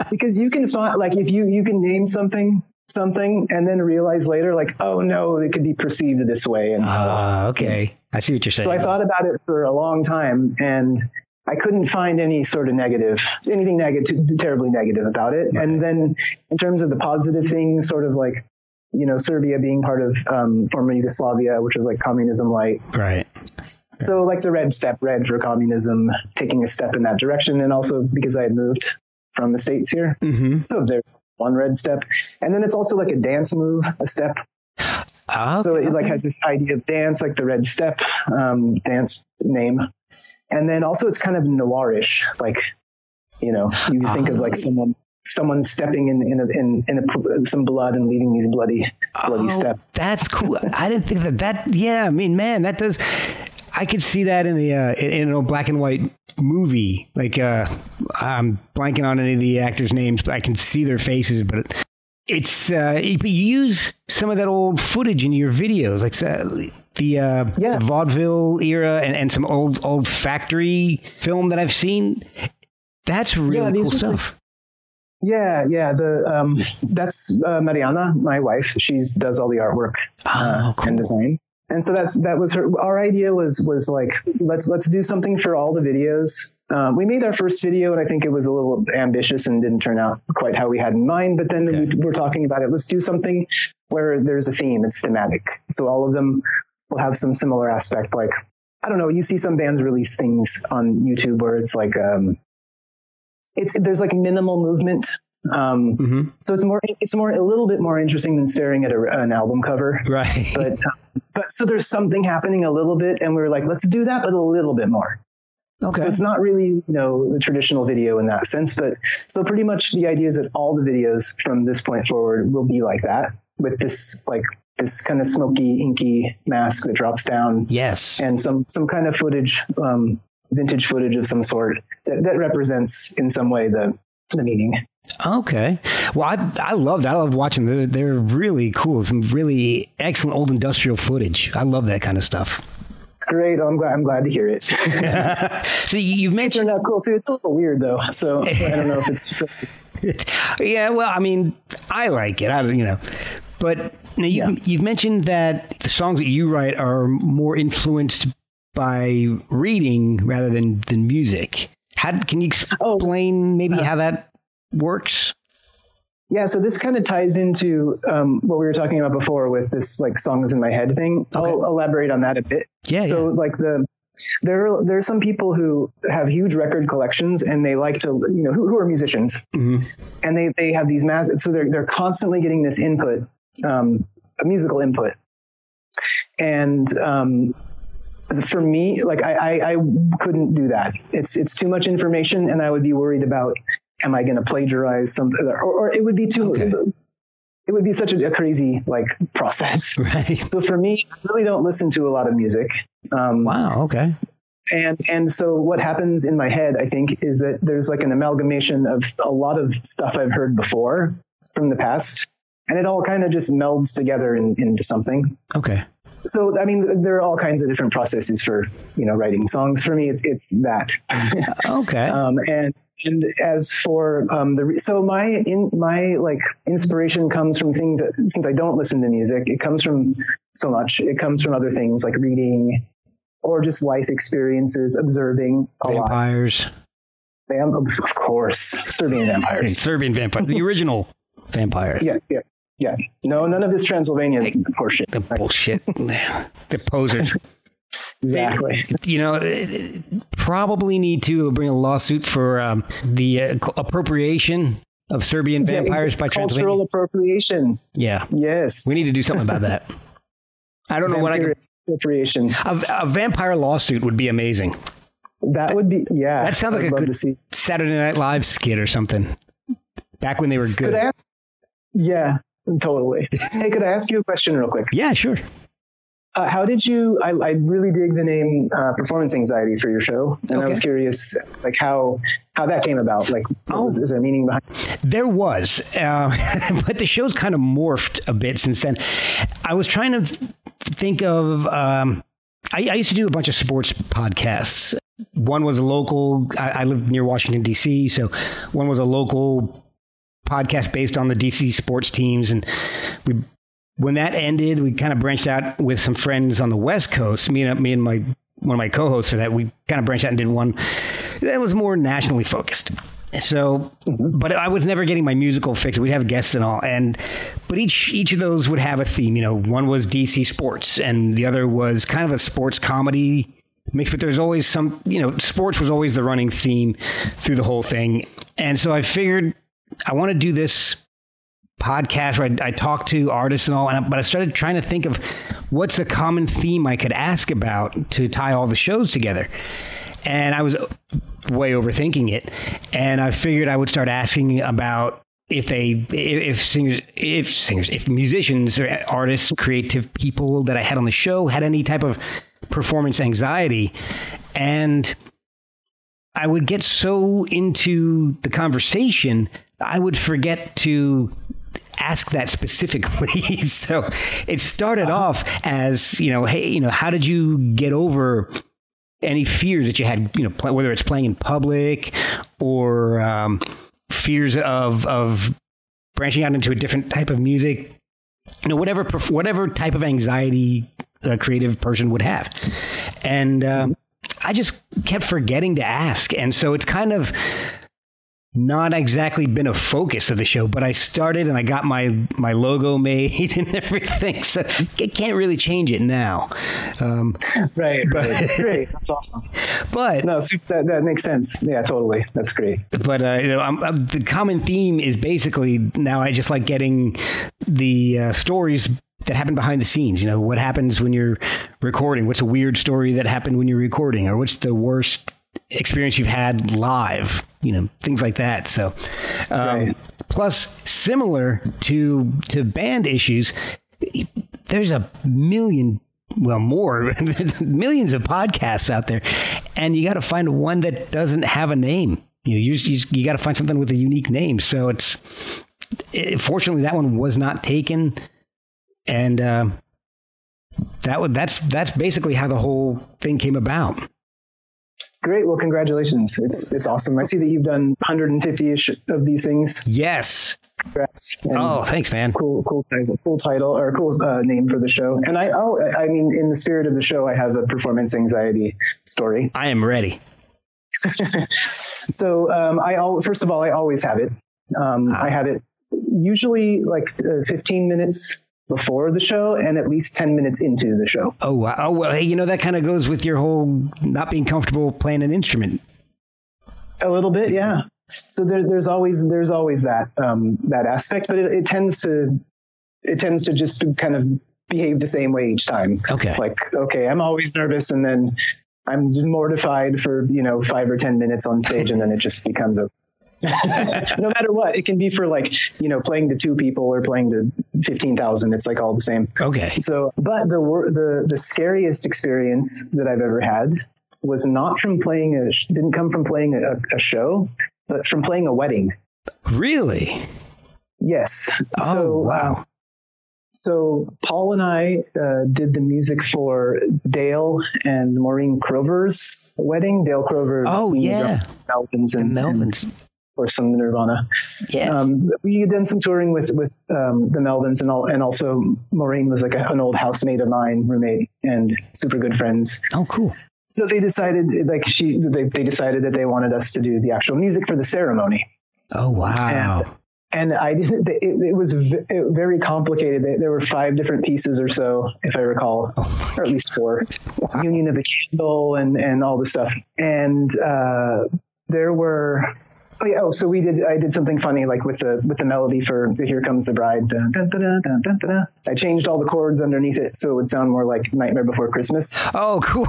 because you can find like if you you can name something something and then realize later like oh no it could be perceived this way and Ah, okay. I see what you're saying. so I thought about it for a long time and I couldn't find any sort of negative, anything negative, terribly negative about it. And then in terms of the positive things, sort of like, you know, Serbia being part of um, former Yugoslavia, which was like communism light. right. So like the red step, red for communism, taking a step in that direction. And also because I had moved from the States here. Mm-hmm. So there's one red step. And then it's also like a dance move, a step. Ah, So it like has this idea of dance, like the red step um, dance name, and then also it's kind of noirish. Like, you know, you think of like someone someone stepping in in a, in, in a, some blood and leaving these bloody bloody Oh, steps. That's cool. I didn't think that. That yeah. I mean, man, that does. I could see that in the uh, in, in a black and white movie. Like uh, I'm blanking on any of the actors' names, but I can see their faces. But it's uh, you you use some of that old footage in your videos, like uh, the uh, Yeah. vaudeville era and, and some old old factory film that I've seen. That's really Yeah, cool are like- stuff. Yeah, yeah. The um, that's uh, Mariana, my wife. She does all the artwork uh, Oh, cool. and design. And so that's that was her. Our idea was was like let's let's do something for all the videos. Um, we made our first video, and I think it was a little ambitious and didn't turn out quite how we had in mind. But then Okay. we were talking about it. Let's do something where there's a theme. It's thematic. So all of them will have some similar aspect. Like I don't know. You see some bands release things on YouTube where it's like um, it's there's like minimal movement. Um, hmm so it's more it's more a little bit more interesting than staring at a, an album cover. Right. But uh, but so there's something happening a little bit, and we were like, let's do that, but a little bit more. okay. So it's not really you know the traditional video in that sense, but so pretty much the idea is that all the videos from this point forward will be like that with this like this kind of smoky inky mask that drops down yes. and some some kind of footage um, vintage footage of some sort that, that represents in some way the the meaning. Okay. Well, I I loved I loved watching. They're, they're really cool. Some really excellent old industrial footage. I love that kind of stuff. Great, I'm glad I'm glad to hear it. so you- you've mentioned. out cool too. It's a little weird though, so I don't know if it's. yeah. Well, I mean, I like it. I you know, but now you Yeah. you've mentioned that the songs that you write are more influenced by reading rather than than music. How can you Oh, explain maybe how that works? Yeah, so this kind of ties into um, what we were talking about before with this like songs in my head thing. I'll elaborate on that a bit. Yeah. so like the there are, there are some people who have huge record collections and they like to you know who, who are musicians yeah. hmm and they they have these mass so they're they're constantly getting this input um, a musical input and um, for me like I, I I couldn't do that it's it's too much information and I would be worried about am I going to plagiarize something or, or it would be too Okay. it would be such a, a crazy like process Right. so for me I really don't listen to a lot of music um, Wow. Okay. and and so what happens in my head i think is that there's like an amalgamation of a lot of stuff i've heard before from the past and it all kind of just melds together in, into something Okay. so i mean there are all kinds of different processes for you know writing songs for me it's it's that Okay. um, and and as for um, the re- so my in my like inspiration comes from things that since I don't listen to music, it comes from so much. It comes from other things like reading or just life experiences, observing a lot. Vampires. Vamp- of course, Serbian vampires. Serbian vampire. The original vampire. Yeah, yeah, yeah. No, none of this Transylvania portion. The bullshit. the posers. Exactly. You know, probably need to bring a lawsuit for um, the uh, appropriation of Serbian Yeah, vampires by cultural appropriation. Yeah, Yes. we need to do something about that. I don't know what I could. appropriation. A, a vampire lawsuit would be amazing. That would be yeah. That sounds like I'd a good. Saturday Night Live skit or something. Back when they were good. Ask? Yeah, totally. hey, could I ask you a question real quick? Yeah, sure. Uh, how did you? I, I really dig the name uh, performance anxiety for your show, and I was curious, like how how that came about. Like, Oh. was, is there meaning behind? It? There was, uh, but the show's kind of morphed a bit since then. I was trying to think of. Um, I, I used to do a bunch of sports podcasts. One was a local. I, I live near Washington D.C., so one was a local podcast based on the DC sports teams, and we. When that ended, we kind of branched out with some friends on the West Coast. Me and me and my one of my co-hosts for that, we kind of branched out and did one that was more nationally focused. So, but I was never getting my musical fix. We'd have guests and all, and but each each of those would have a theme. You know, one was DC sports, and the other was kind of a sports comedy mix. But there's always some, you know, sports was always the running theme through the whole thing. And so I figured I want to do this podcast where I, I talk to artists and all, and I, but I started trying to think of what's the common theme I could ask about to tie all the shows together. And I was way overthinking it, and I figured I would start asking about if they, if singers, if singers, if musicians or artists, creative people that I had on the show had any type of performance anxiety, and I would get so into the conversation, I would forget to ask that specifically. so it started off as, you know, hey, you know, how did you get over any fears that you had, you know, whether it's playing in public or um, fears of of branching out into a different type of music, you know, whatever whatever type of anxiety a creative person would have, and um, I just kept forgetting to ask, and so it's kind of not exactly been a focus of the show, but I started and I got my my logo made and everything, so I can't really change it now. Um, Right, right. great. That's awesome. but No, that that makes sense. Yeah, totally. That's great. but uh, you know, I'm, I'm- the common theme is basically now I just like getting the uh, stories that happen behind the scenes. You know, what happens when you're recording? What's a weird story that happened when you're recording, or what's the worst experience you've had live? You know, things like that. So, um, Right. plus similar to to band issues, there's a million well more millions of podcasts out there and you got to find one that doesn't have a name you know, you, you, you got to find something with a unique name so it's it, fortunately that one was not taken and uh, that would that's that's basically how the whole thing came about Great. Well, congratulations. It's it's awesome. I see that you've done 150 ish of these things. yes Congrats. And oh thanks man cool, cool title, cool title or cool uh, name for the show. And I, oh, I mean, in the spirit of the show, I have a performance anxiety story. i am ready So, um, I al- first of all, I always have it. Um, I have it usually like uh, 15 minutes before the show and at least 10 minutes into the show. oh wow oh well hey you know that kind of goes with your whole not being comfortable playing an instrument A little bit, yeah. So there, there's always there's always that um, that aspect, but it, it tends to it tends to just kind of behave the same way each time. okay Like, okay, I'm always nervous, and then I'm mortified for you know five or ten minutes on stage, and then it just becomes a. no matter what, it can be for like you know playing to two people or playing to fifteen thousand. It's like all the same. okay So, but the the the scariest experience that I've ever had was not from playing a didn't come from playing a, a show, but from playing a wedding. really Yes. oh so, wow um, so Paul and I uh, did the music for Dale and Maureen Crover's wedding. Dale Crover. Oh, yeah. Melvins and, and Melvins' or some Nirvana. yes Um, we had done some touring with with um, the Melvins, and all, and also Maureen was like a, an old housemate of mine, roommate, and super good friends. oh cool So they decided, like she, they, they decided that they wanted us to do the actual music for the ceremony, oh wow and I didn't. It, it was v- very complicated. There- were five different pieces or so, if I recall, Oh or at least four. Union of the Candle and and all this stuff, and uh, there were. Oh yeah. Oh, so we did. I did something funny, like with the with the melody for the "Here Comes the Bride." Dun, dun, dun. I changed all the chords underneath it so it would sound more like "Nightmare Before Christmas." Oh, cool.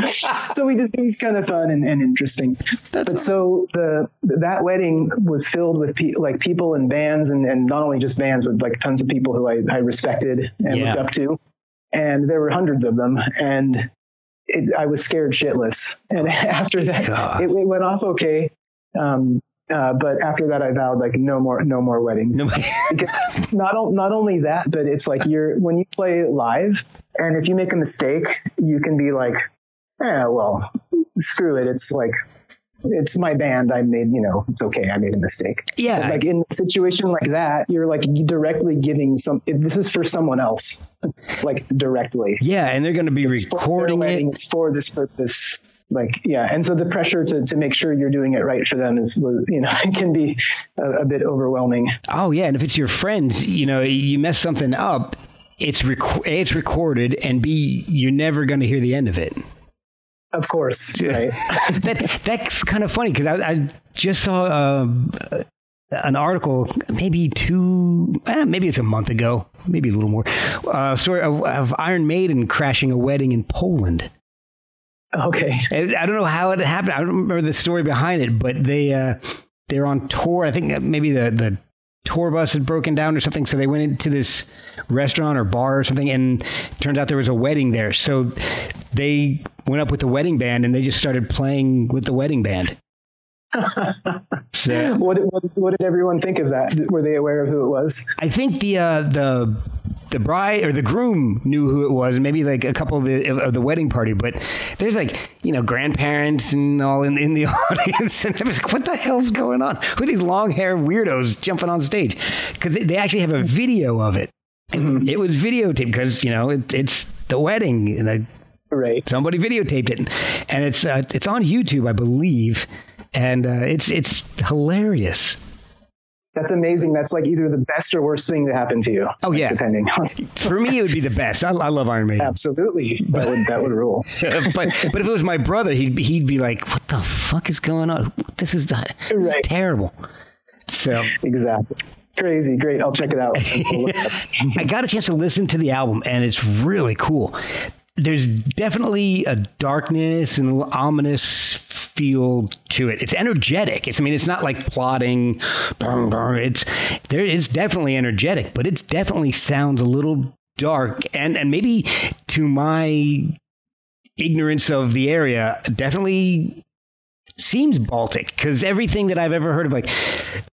so we just it was kind of fun and, and interesting. but so the that wedding was filled with pe- like people and bands and, and not only just bands but like tons of people who I, I respected and Yeah. looked up to, and there were hundreds of them and. It, I was scared shitless, and after that, it, it went off okay. Um, uh, but after that, I vowed like no more, no more weddings No, because not not only that, but it's like you're when you play live, and if you make a mistake, you can be like, eh, well, screw it. It's like it's my band. I made, you know, it's okay. I made a mistake. Yeah. But, like in a situation like that, you're like directly giving some. This is for someone else, like directly. yeah, and they're going to be It's recording it. It's for this purpose. Like yeah, and so the pressure to, to make sure you're doing it right for them is you know it can be a, a bit overwhelming. Oh yeah, and if it's your friends, you know, you mess something up, it's rec- A, it's recorded, and B, you're never going to hear the end of it. Of course, right? that that's kind of funny because I, I just saw um, uh, an article maybe two, eh, maybe it's a month ago, maybe a little more, uh, story of, of Iron Maiden crashing a wedding in Poland. okay. I I don't know how it happened. I don't remember the story behind it, but they uh, they're on tour. I think maybe the the tour bus had broken down or something, so they went into this restaurant or bar or something, and turns out there was a wedding there. So they went up with the wedding band and they just started playing with the wedding band. So What, what what did everyone think of that? Were they aware of who it was? I think the uh, the the bride or the groom knew who it was, maybe like a couple of the of the wedding party. But there's like you know grandparents and all in in the audience, and I was like, what the hell's going on? Who are these long hair weirdos jumping on stage? Because they, they actually have a video of it. And It was videotaped because you know it, it's the wedding, and I, Right. somebody videotaped it, and it's uh, it's on YouTube, I believe, and uh, it's it's hilarious. That's amazing. That's like either the best or worst thing to happen to you. Oh, like, yeah. depending. on For me, it would be the best. I, I love Iron Maiden. Absolutely, that would that would rule. but but if it was my brother, he'd be- he'd be like, "What the fuck is going on? This is, this is terrible." So Exactly. Crazy. Great. I'll check it out. We'll look it up. I got a chance to listen to the album, and it's really cool. There's definitely a darkness and a ominous feel to it. It's energetic. It's I mean, it's not like plotting. It's there. It's definitely energetic, but it definitely sounds a little dark, and and maybe to my ignorance of the area, definitely seems Baltic because everything that I've ever heard of, like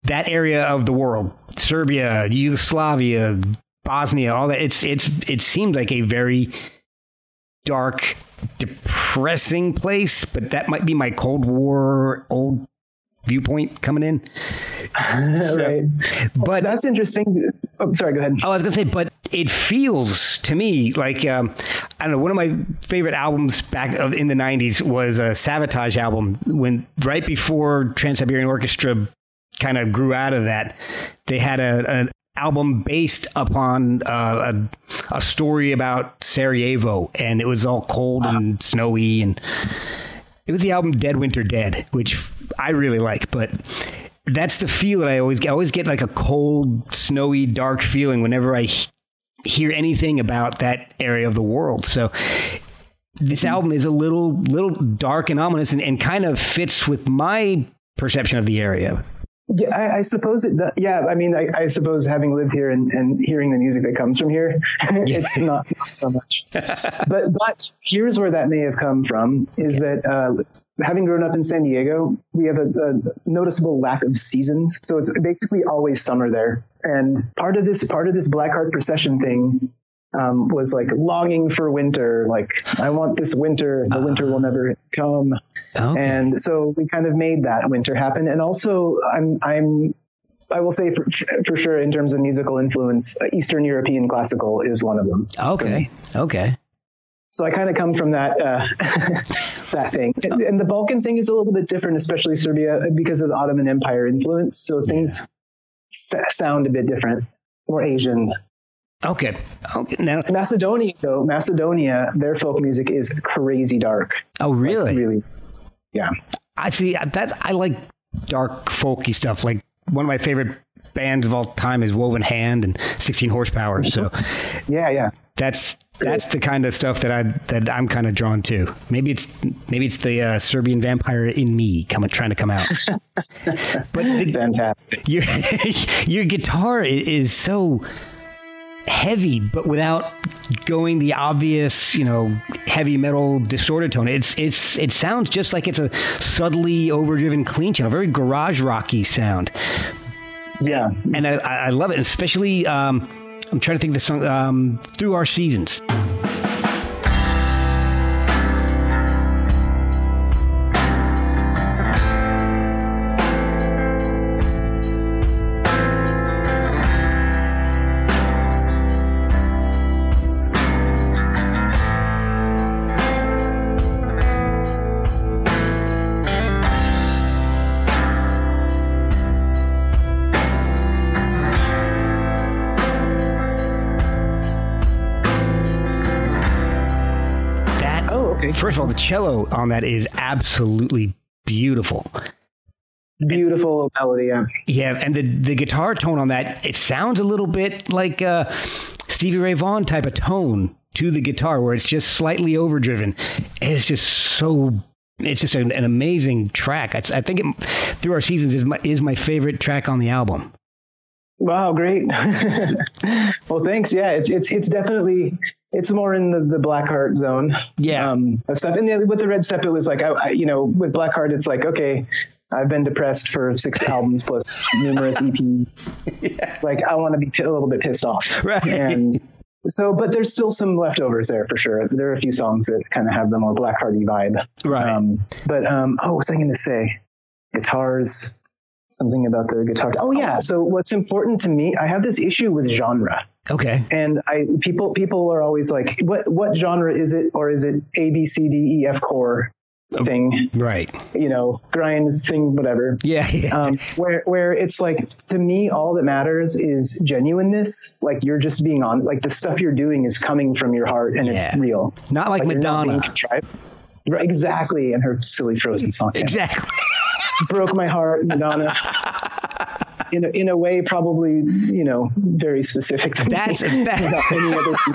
that area of the world, Serbia, Yugoslavia, Bosnia, all that, it's it's it seems like a very dark, depressing place. But that might be my Cold War old viewpoint coming in. right. But That's interesting. Oh, sorry. Go ahead. Oh, I was gonna say, but it feels to me like um, I don't know. One of my favorite albums back in the '90s was a Savatage album. When right before Trans Siberian Orchestra kind of grew out of that, they had a, an album based upon uh, a, a story about Sarajevo, and it was all cold and snowy, and it was the album Dead Winter Dead, which I really like, but that's the feel that I always get. I always get like a cold, snowy, dark feeling whenever I he- hear anything about that area of the world. So this album is a little little dark and ominous and, and kind of fits with my perception of the area. Yeah, I, I suppose it. does- Yeah, I mean, I, I suppose having lived here and, and hearing the music that comes from here, it's not, not so much. but but here's where that may have come from: is that uh, having grown up in San Diego, we have a, a noticeable lack of seasons. So it's basically always summer there. And part of this part of this Blackheart procession thing um, was like longing for winter. Like I want this winter. The winter will never come. Okay. And so we kind of made that winter happen. And also, I'm I'm I will say for, for sure in terms of musical influence, uh, Eastern European classical is one of them. Okay. Okay. So I kind of come from that uh, that thing. And, and the Balkan thing is a little bit different, especially Serbia, because of the Ottoman Empire influence. So things s- sound a bit different, more Asian. Okay. Okay. Now, Macedonia, though, Macedonia, their folk music is crazy dark. oh, really? Really, yeah. I see. That's I like dark folky stuff. Like one of my favorite bands of all time is Woven Hand and 16 Horsepower. So Yeah, yeah. that's that's the kind of stuff that I that I'm kind of drawn to. Maybe it's maybe it's the uh, Serbian vampire in me coming trying to come out. but the, Fantastic. your your guitar is so heavy, but without going the obvious, you know, heavy metal distorted tone. It's it's it sounds just like it's a subtly overdriven clean channel, very garage rocky sound, Yeah. and I, I love it. Especially, um, I'm trying to think of the song um, "Through Our Seasons." Cello on that is absolutely beautiful. Beautiful melody. Yeah. Yeah, and the the guitar tone on that it sounds a little bit like uh, Stevie Ray Vaughan type of tone to the guitar, where it's just slightly overdriven. It's just so. It's just an, an amazing track. I, I think it, through our seasons is my is my favorite track on the album. Wow, great. well, thanks. Yeah, it's it's it's definitely it's more in the, the Blackheart zone. Yeah. Um, of stuff. And the, with the Red Step, it was like I, I you know with Blackheart, it's like okay, I've been depressed for six albums plus numerous EPs. Like I want to be a little bit pissed off. Right. And so, but there's still some leftovers there for sure. There are a few songs that kind of have the more black Blackhearty vibe. Right. Um, but um, oh, what was I going to say? Guitars. Something about the guitar. Oh yeah. So what's important to me? I have this issue with genre, Okay. and I people people are always like, what what genre is it, or is it A B C D E F core thing? Right. You know, grind thing, whatever. Yeah. yeah. Um, where where it's like to me, all that matters is genuineness. Like you're just being on. Like the stuff you're doing is coming from your heart, and Yeah. it's real. Not like not Madonna. Right, exactly, and her silly Frozen song. Exactly. broke my heart, Madonna. In a, in a way, probably you know very specific to me. That's- that's- any other.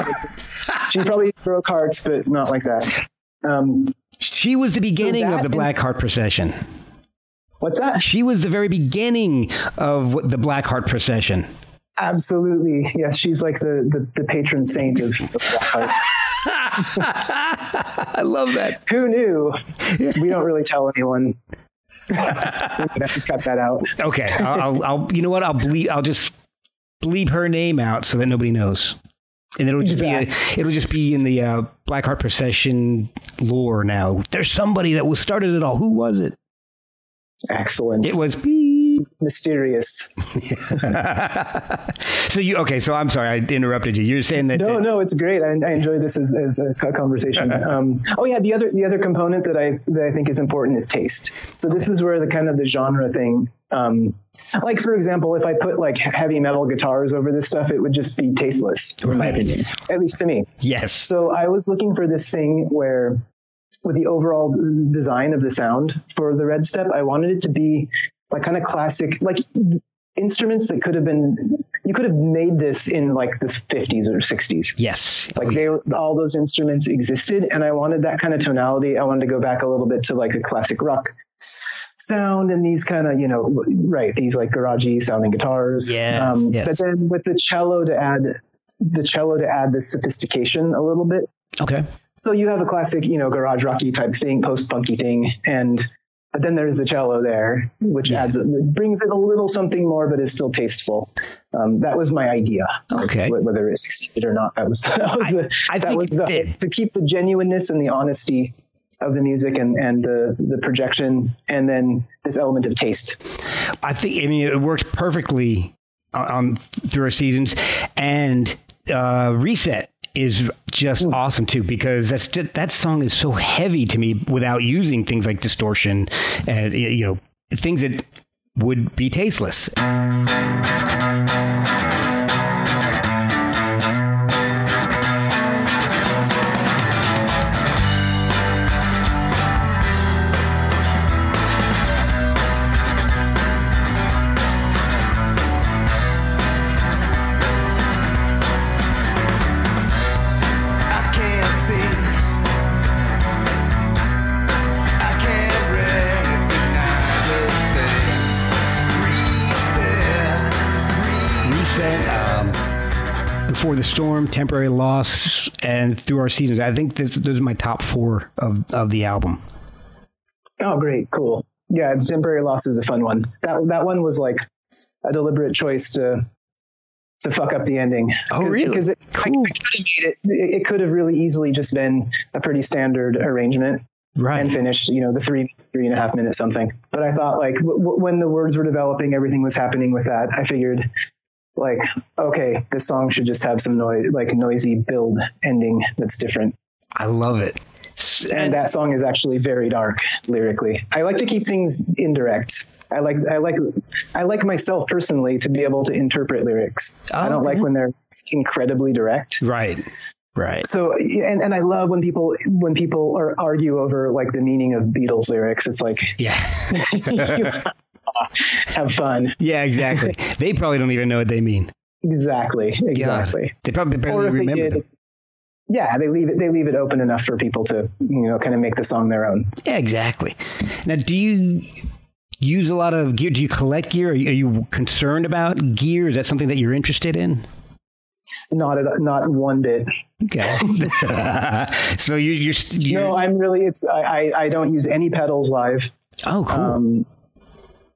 She probably broke hearts, but not like that. Um, She was the beginning that of the and- Black Heart procession. what's that? She was the very beginning of the Black Heart procession. Absolutely, yes. She's like the the, the patron saint of, of Black Heart. I love that. Who knew? We don't really tell anyone. We're gonna have to cut that out. Okay, I'll, I'll, I'll you know what? I'll bleep. I'll just bleep her name out so that nobody knows, and it'll just be a, it'll just be in the uh, Black Heart procession lore now. There's somebody that was started it all. Who was it? Excellent. It was beep. Mysterious. so you okay? So I'm sorry, I interrupted you. You're saying that No, no, it's great. I, I enjoy this as, as a conversation. Um, oh yeah, the other the other component that I that I think is important is taste. So this is where the kind of the genre thing. Um, like for example, if I put like heavy metal guitars over this stuff, it would just be tasteless, in my opinion. At least to me. yes. So I was looking for this thing where, with the overall design of the sound for the Red Step, I wanted it to be like kind of classic, like instruments that could have been. You could have made this in like the 50s or 60s. Yes. Like they all those instruments existed, and I wanted that kind of tonality. I wanted to go back a little bit to like a classic rock sound and these kind of you know right these like garagey sounding guitars. Yeah, Um, yes. But then with the cello to add the cello to add this sophistication a little bit. Okay. So you have a classic, you know, garage rocky type thing, post punky thing, and but then there's the cello there, which Yeah. adds it brings it a little something more, but is still tasteful. Um, that was my idea. Okay. Wh- whether it succeeded or not, that was that was the I that was the to keep the genuineness and the honesty of the music and and the the projection, and then this element of taste. I think I mean it works perfectly on, on through our seasons, and uh, reset is just hmm. awesome too because that's that song is so heavy to me without using things like distortion and you know things that would be tasteless. Before Temporary Loss, and Through Our Seasons. I think this, those are my top four of, of the album. Oh, great, cool. Yeah, temporary loss is a fun one. That that one was like a deliberate choice to to fuck up the ending. Oh, 'Cause- really? Because it, I- Cool. I, could have made it. It it could have really easily just been a pretty standard arrangement Right. and finished. You know, the three three and a half minutes something. But I thought like w- w- when the words were developing, everything was happening with that. I figured. Like okay, this song should just have some noise, like noisy build ending that's different. I love it. S- and that song is actually very dark lyrically. I like to keep things indirect. I like I like I like myself personally to be able to interpret lyrics. I don't Oh, Okay. like when they're incredibly direct. Right. Right. So and, and I love when people when people are, argue over like the meaning of Beatles lyrics. It's like Yeah. you have fun. yeah, exactly. they probably don't even know what they mean. Exactly. God. Exactly. They probably barely remember did, them. yeah, they leave it they leave it open enough for people to you know kind of make the song their own. Yeah, exactly. Now, do you use a lot of gear? Do you collect gear? Are you, are you concerned about gear? Is that something that you're interested in? Not at, not one bit. Okay. so you, you're No, I'm really. It's I, I. I don't use any pedals live. oh cool. Um,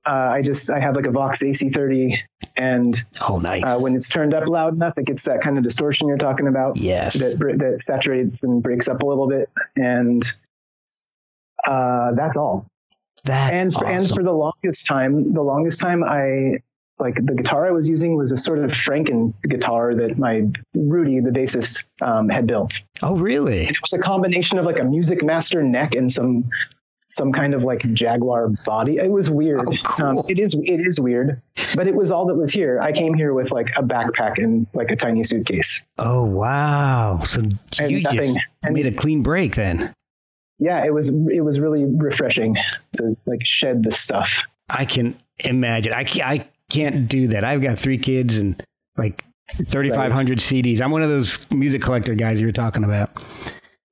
uh, I just I have like a Vox AC30, and oh nice. uh, when it's turned up loud enough, it gets that kind of distortion you're talking about. yes. That that saturates and breaks up a little bit, and uh, that's all. That's and for, and for the longest time, the longest time I like the guitar I was using was a sort of Franken guitar that my Rudy, the bassist, um, had built. oh really? it was a combination of like a Musicmaster neck and some some kind of like jaguar body it was weird Oh, cool. um, it is it is weird but it was all that was here i came here with like a backpack and like a tiny suitcase Oh wow. So And you nothing- just and- made a clean break then. yeah it was it was really refreshing to like shed this stuff I can imagine. I can't, I can't do that. I've got three kids and like 3,500 CDs. I'm one of those music collector guys you were talking about.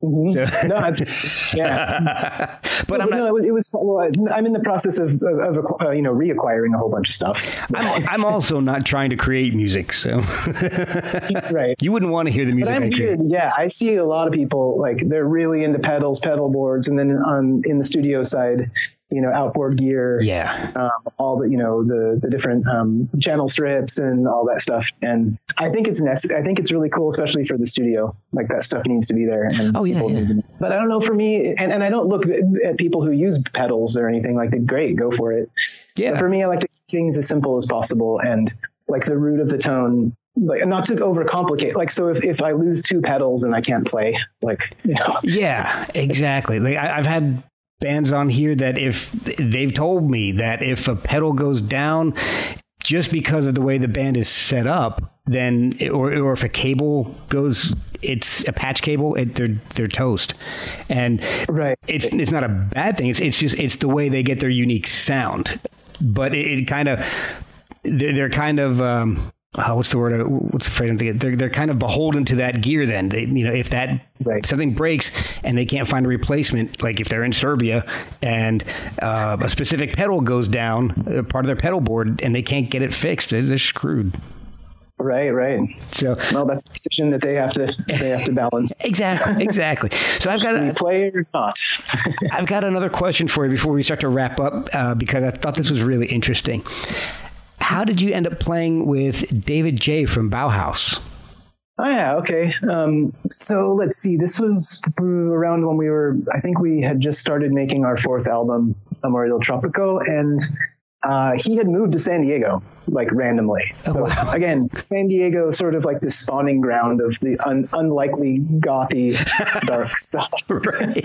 Mhm. So- no yeah but I'm no, not. it was, it was well, I'm in the process of, of, of uh, you know reacquiring a whole bunch of stuff. I'm, I'm also not trying to create music, so right. you wouldn't want to hear the music But I'm I create. weird. Yeah, I see a lot of people like they're really into pedals, pedal boards, and then on in the studio side, you know, outboard gear, Yeah, um, all the you know the the different um, channel strips and all that stuff. And I think it's necessary. I think it's really cool, especially for the studio. Like that stuff needs to be there. And Oh, yeah, yeah. But I don't know for me, and, and I don't look at, at people who use pedals or anything like that. Great, go for it. yeah. But for me, I like to keep things as simple as possible and like the root of the tone, like not to overcomplicate. Like, so if, if I lose two pedals and I can't play, like, you know, Yeah, exactly. Like I, I've had bands on here that if they've told me that if a pedal goes down, just because of the way the band is set up, then or or if a cable goes, it's a patch cable, it, they're they're toast, and right. it's it's not a bad thing. It's it's just it's the way they get their unique sound, but it, it kind of they're, they're kind of um, oh, what's the word? uh, What's the phrase? I'm thinking? They're they're kind of beholden to that gear. Then they, you know if that Right. something breaks and they can't find a replacement, like if they're in Serbia and uh, a specific pedal goes down, uh, part of their pedal board, and they can't get it fixed, they're, they're screwed. Right. Right. So Well, that's a decision that they have to, they have to balance. exactly, exactly. So I've got a, play or not? I've got another question for you before we start to wrap up uh, because I thought this was really interesting. How did you end up playing with David J from Bauhaus? Oh yeah, okay. Um, so let's see. This was around when we were. I think we had just started making our fourth album, Amore del Tropico, and uh, he had moved to San Diego like randomly. so wow. again, San Diego, sort of like the spawning ground of the un- unlikely gothy dark stuff Right,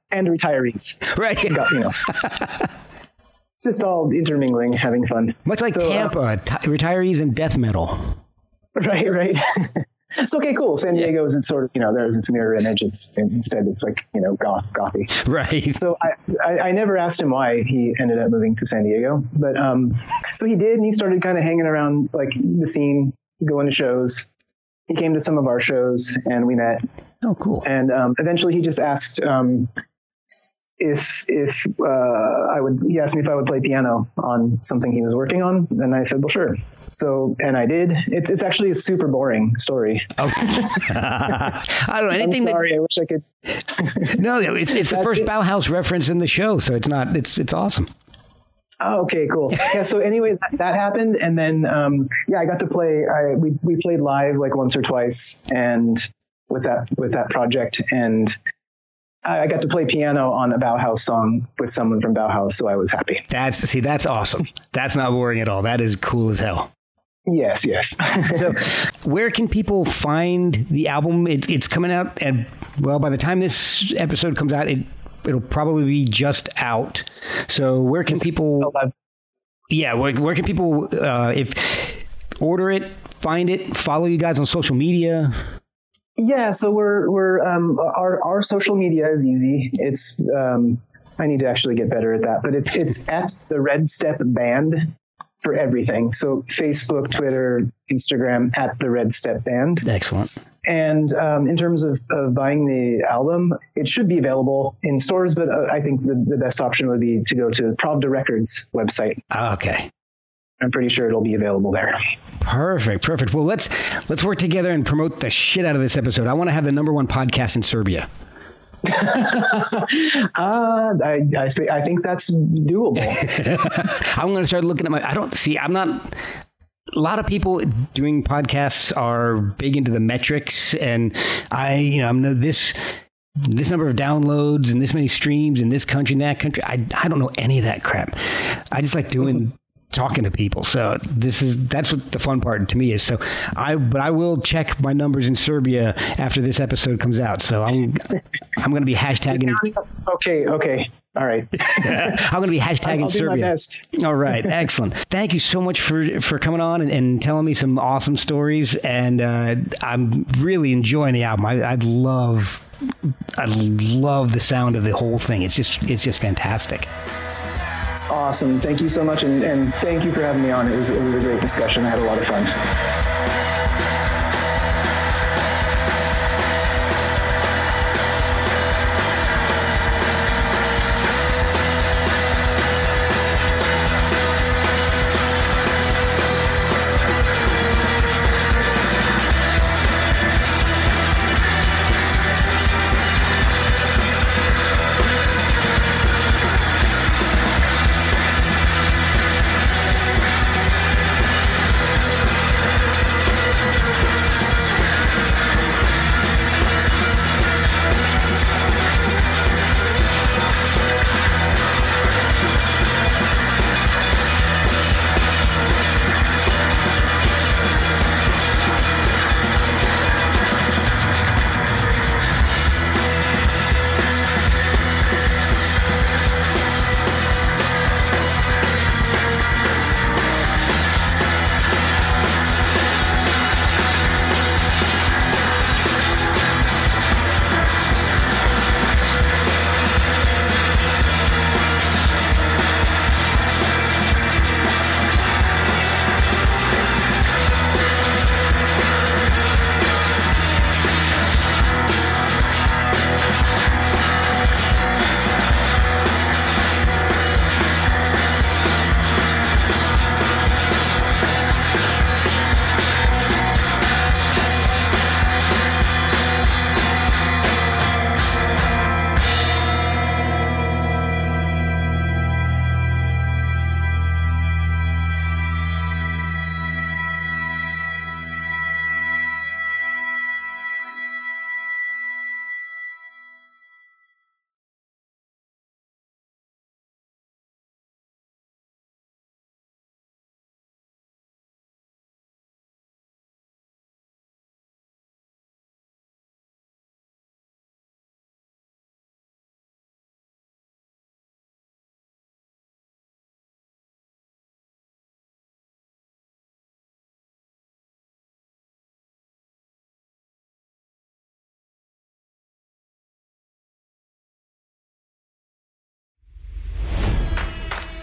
and retirees. right. Got, you know, just all intermingling, having fun. Much like So, uh, Tampa, t- retirees and death metal. Right, right. it's okay, cool. San Diego is it's sort of you know there's its mirror image. It's instead it's like you know goth gothy. Right. So I, I I never asked him why he ended up moving to San Diego, but um, so he did, and he started kind of hanging around like the scene, going to shows. He came to some of our shows, and we met. Oh, cool. And um, eventually, he just asked um, if if uh, I would. He asked me if I would play piano on something he was working on, and I said, "Well, sure." So, and I did. It's it's actually a super boring story. Oh. I don't know I'm anything. sorry. I wish I could. No, it's it's the first it. Bauhaus reference in the show, so it's not. It's it's awesome. Oh, okay, cool. Yeah. So anyway, that, that happened, and then um, yeah, I got to play. I, we we played live like once or twice, and with that with that project, and I got to play piano on a Bauhaus song with someone from Bauhaus, so I was happy. That's see, that's awesome. That's not boring at all. That is cool as hell. Yes, yes. So, where can people find the album? It's it's coming out, and well, by the time this episode comes out, it it'll probably be just out. So, where can people? Yeah, where, where can people uh, if order it, find it, follow you guys on social media? Yeah, so we're we're um, our our social media is easy. It's um, I need to actually get better at that, but it's it's at the Red Step Band for everything. So Facebook, Twitter, Instagram at the Red Step Band. Excellent. And um, in terms of, of buying the album, it should be available in stores, but uh, I think the, the best option would be to go to Pravda Records website. Okay. I'm pretty sure it'll be available there. Perfect, perfect. Well, let's let's work together and promote the shit out of this episode. I want to have the number one podcast in Serbia. Uh, I I, th- I think that's doable. I'm going to start looking at my. I don't see. I'm not. A lot of people doing podcasts are big into the metrics, and I, you know, I'm no this this number of downloads and this many streams in this country and that country. I I don't know any of that crap. I just like doing talking to people. So this is that's what the fun part to me is. So I but I will check my numbers in Serbia after this episode comes out. So I'm I'm going to be hashtagging. okay, okay, all right. I'm going to be hashtagging I'll Serbia. best. All right, excellent. Thank you so much for for coming on and, and telling me some awesome stories. And uh, I'm really enjoying the album. I, I love, I love the sound of the whole thing. It's just it's just fantastic. Awesome. Thank you so much, and, and thank you for having me on. It was it was a great discussion. I had a lot of fun.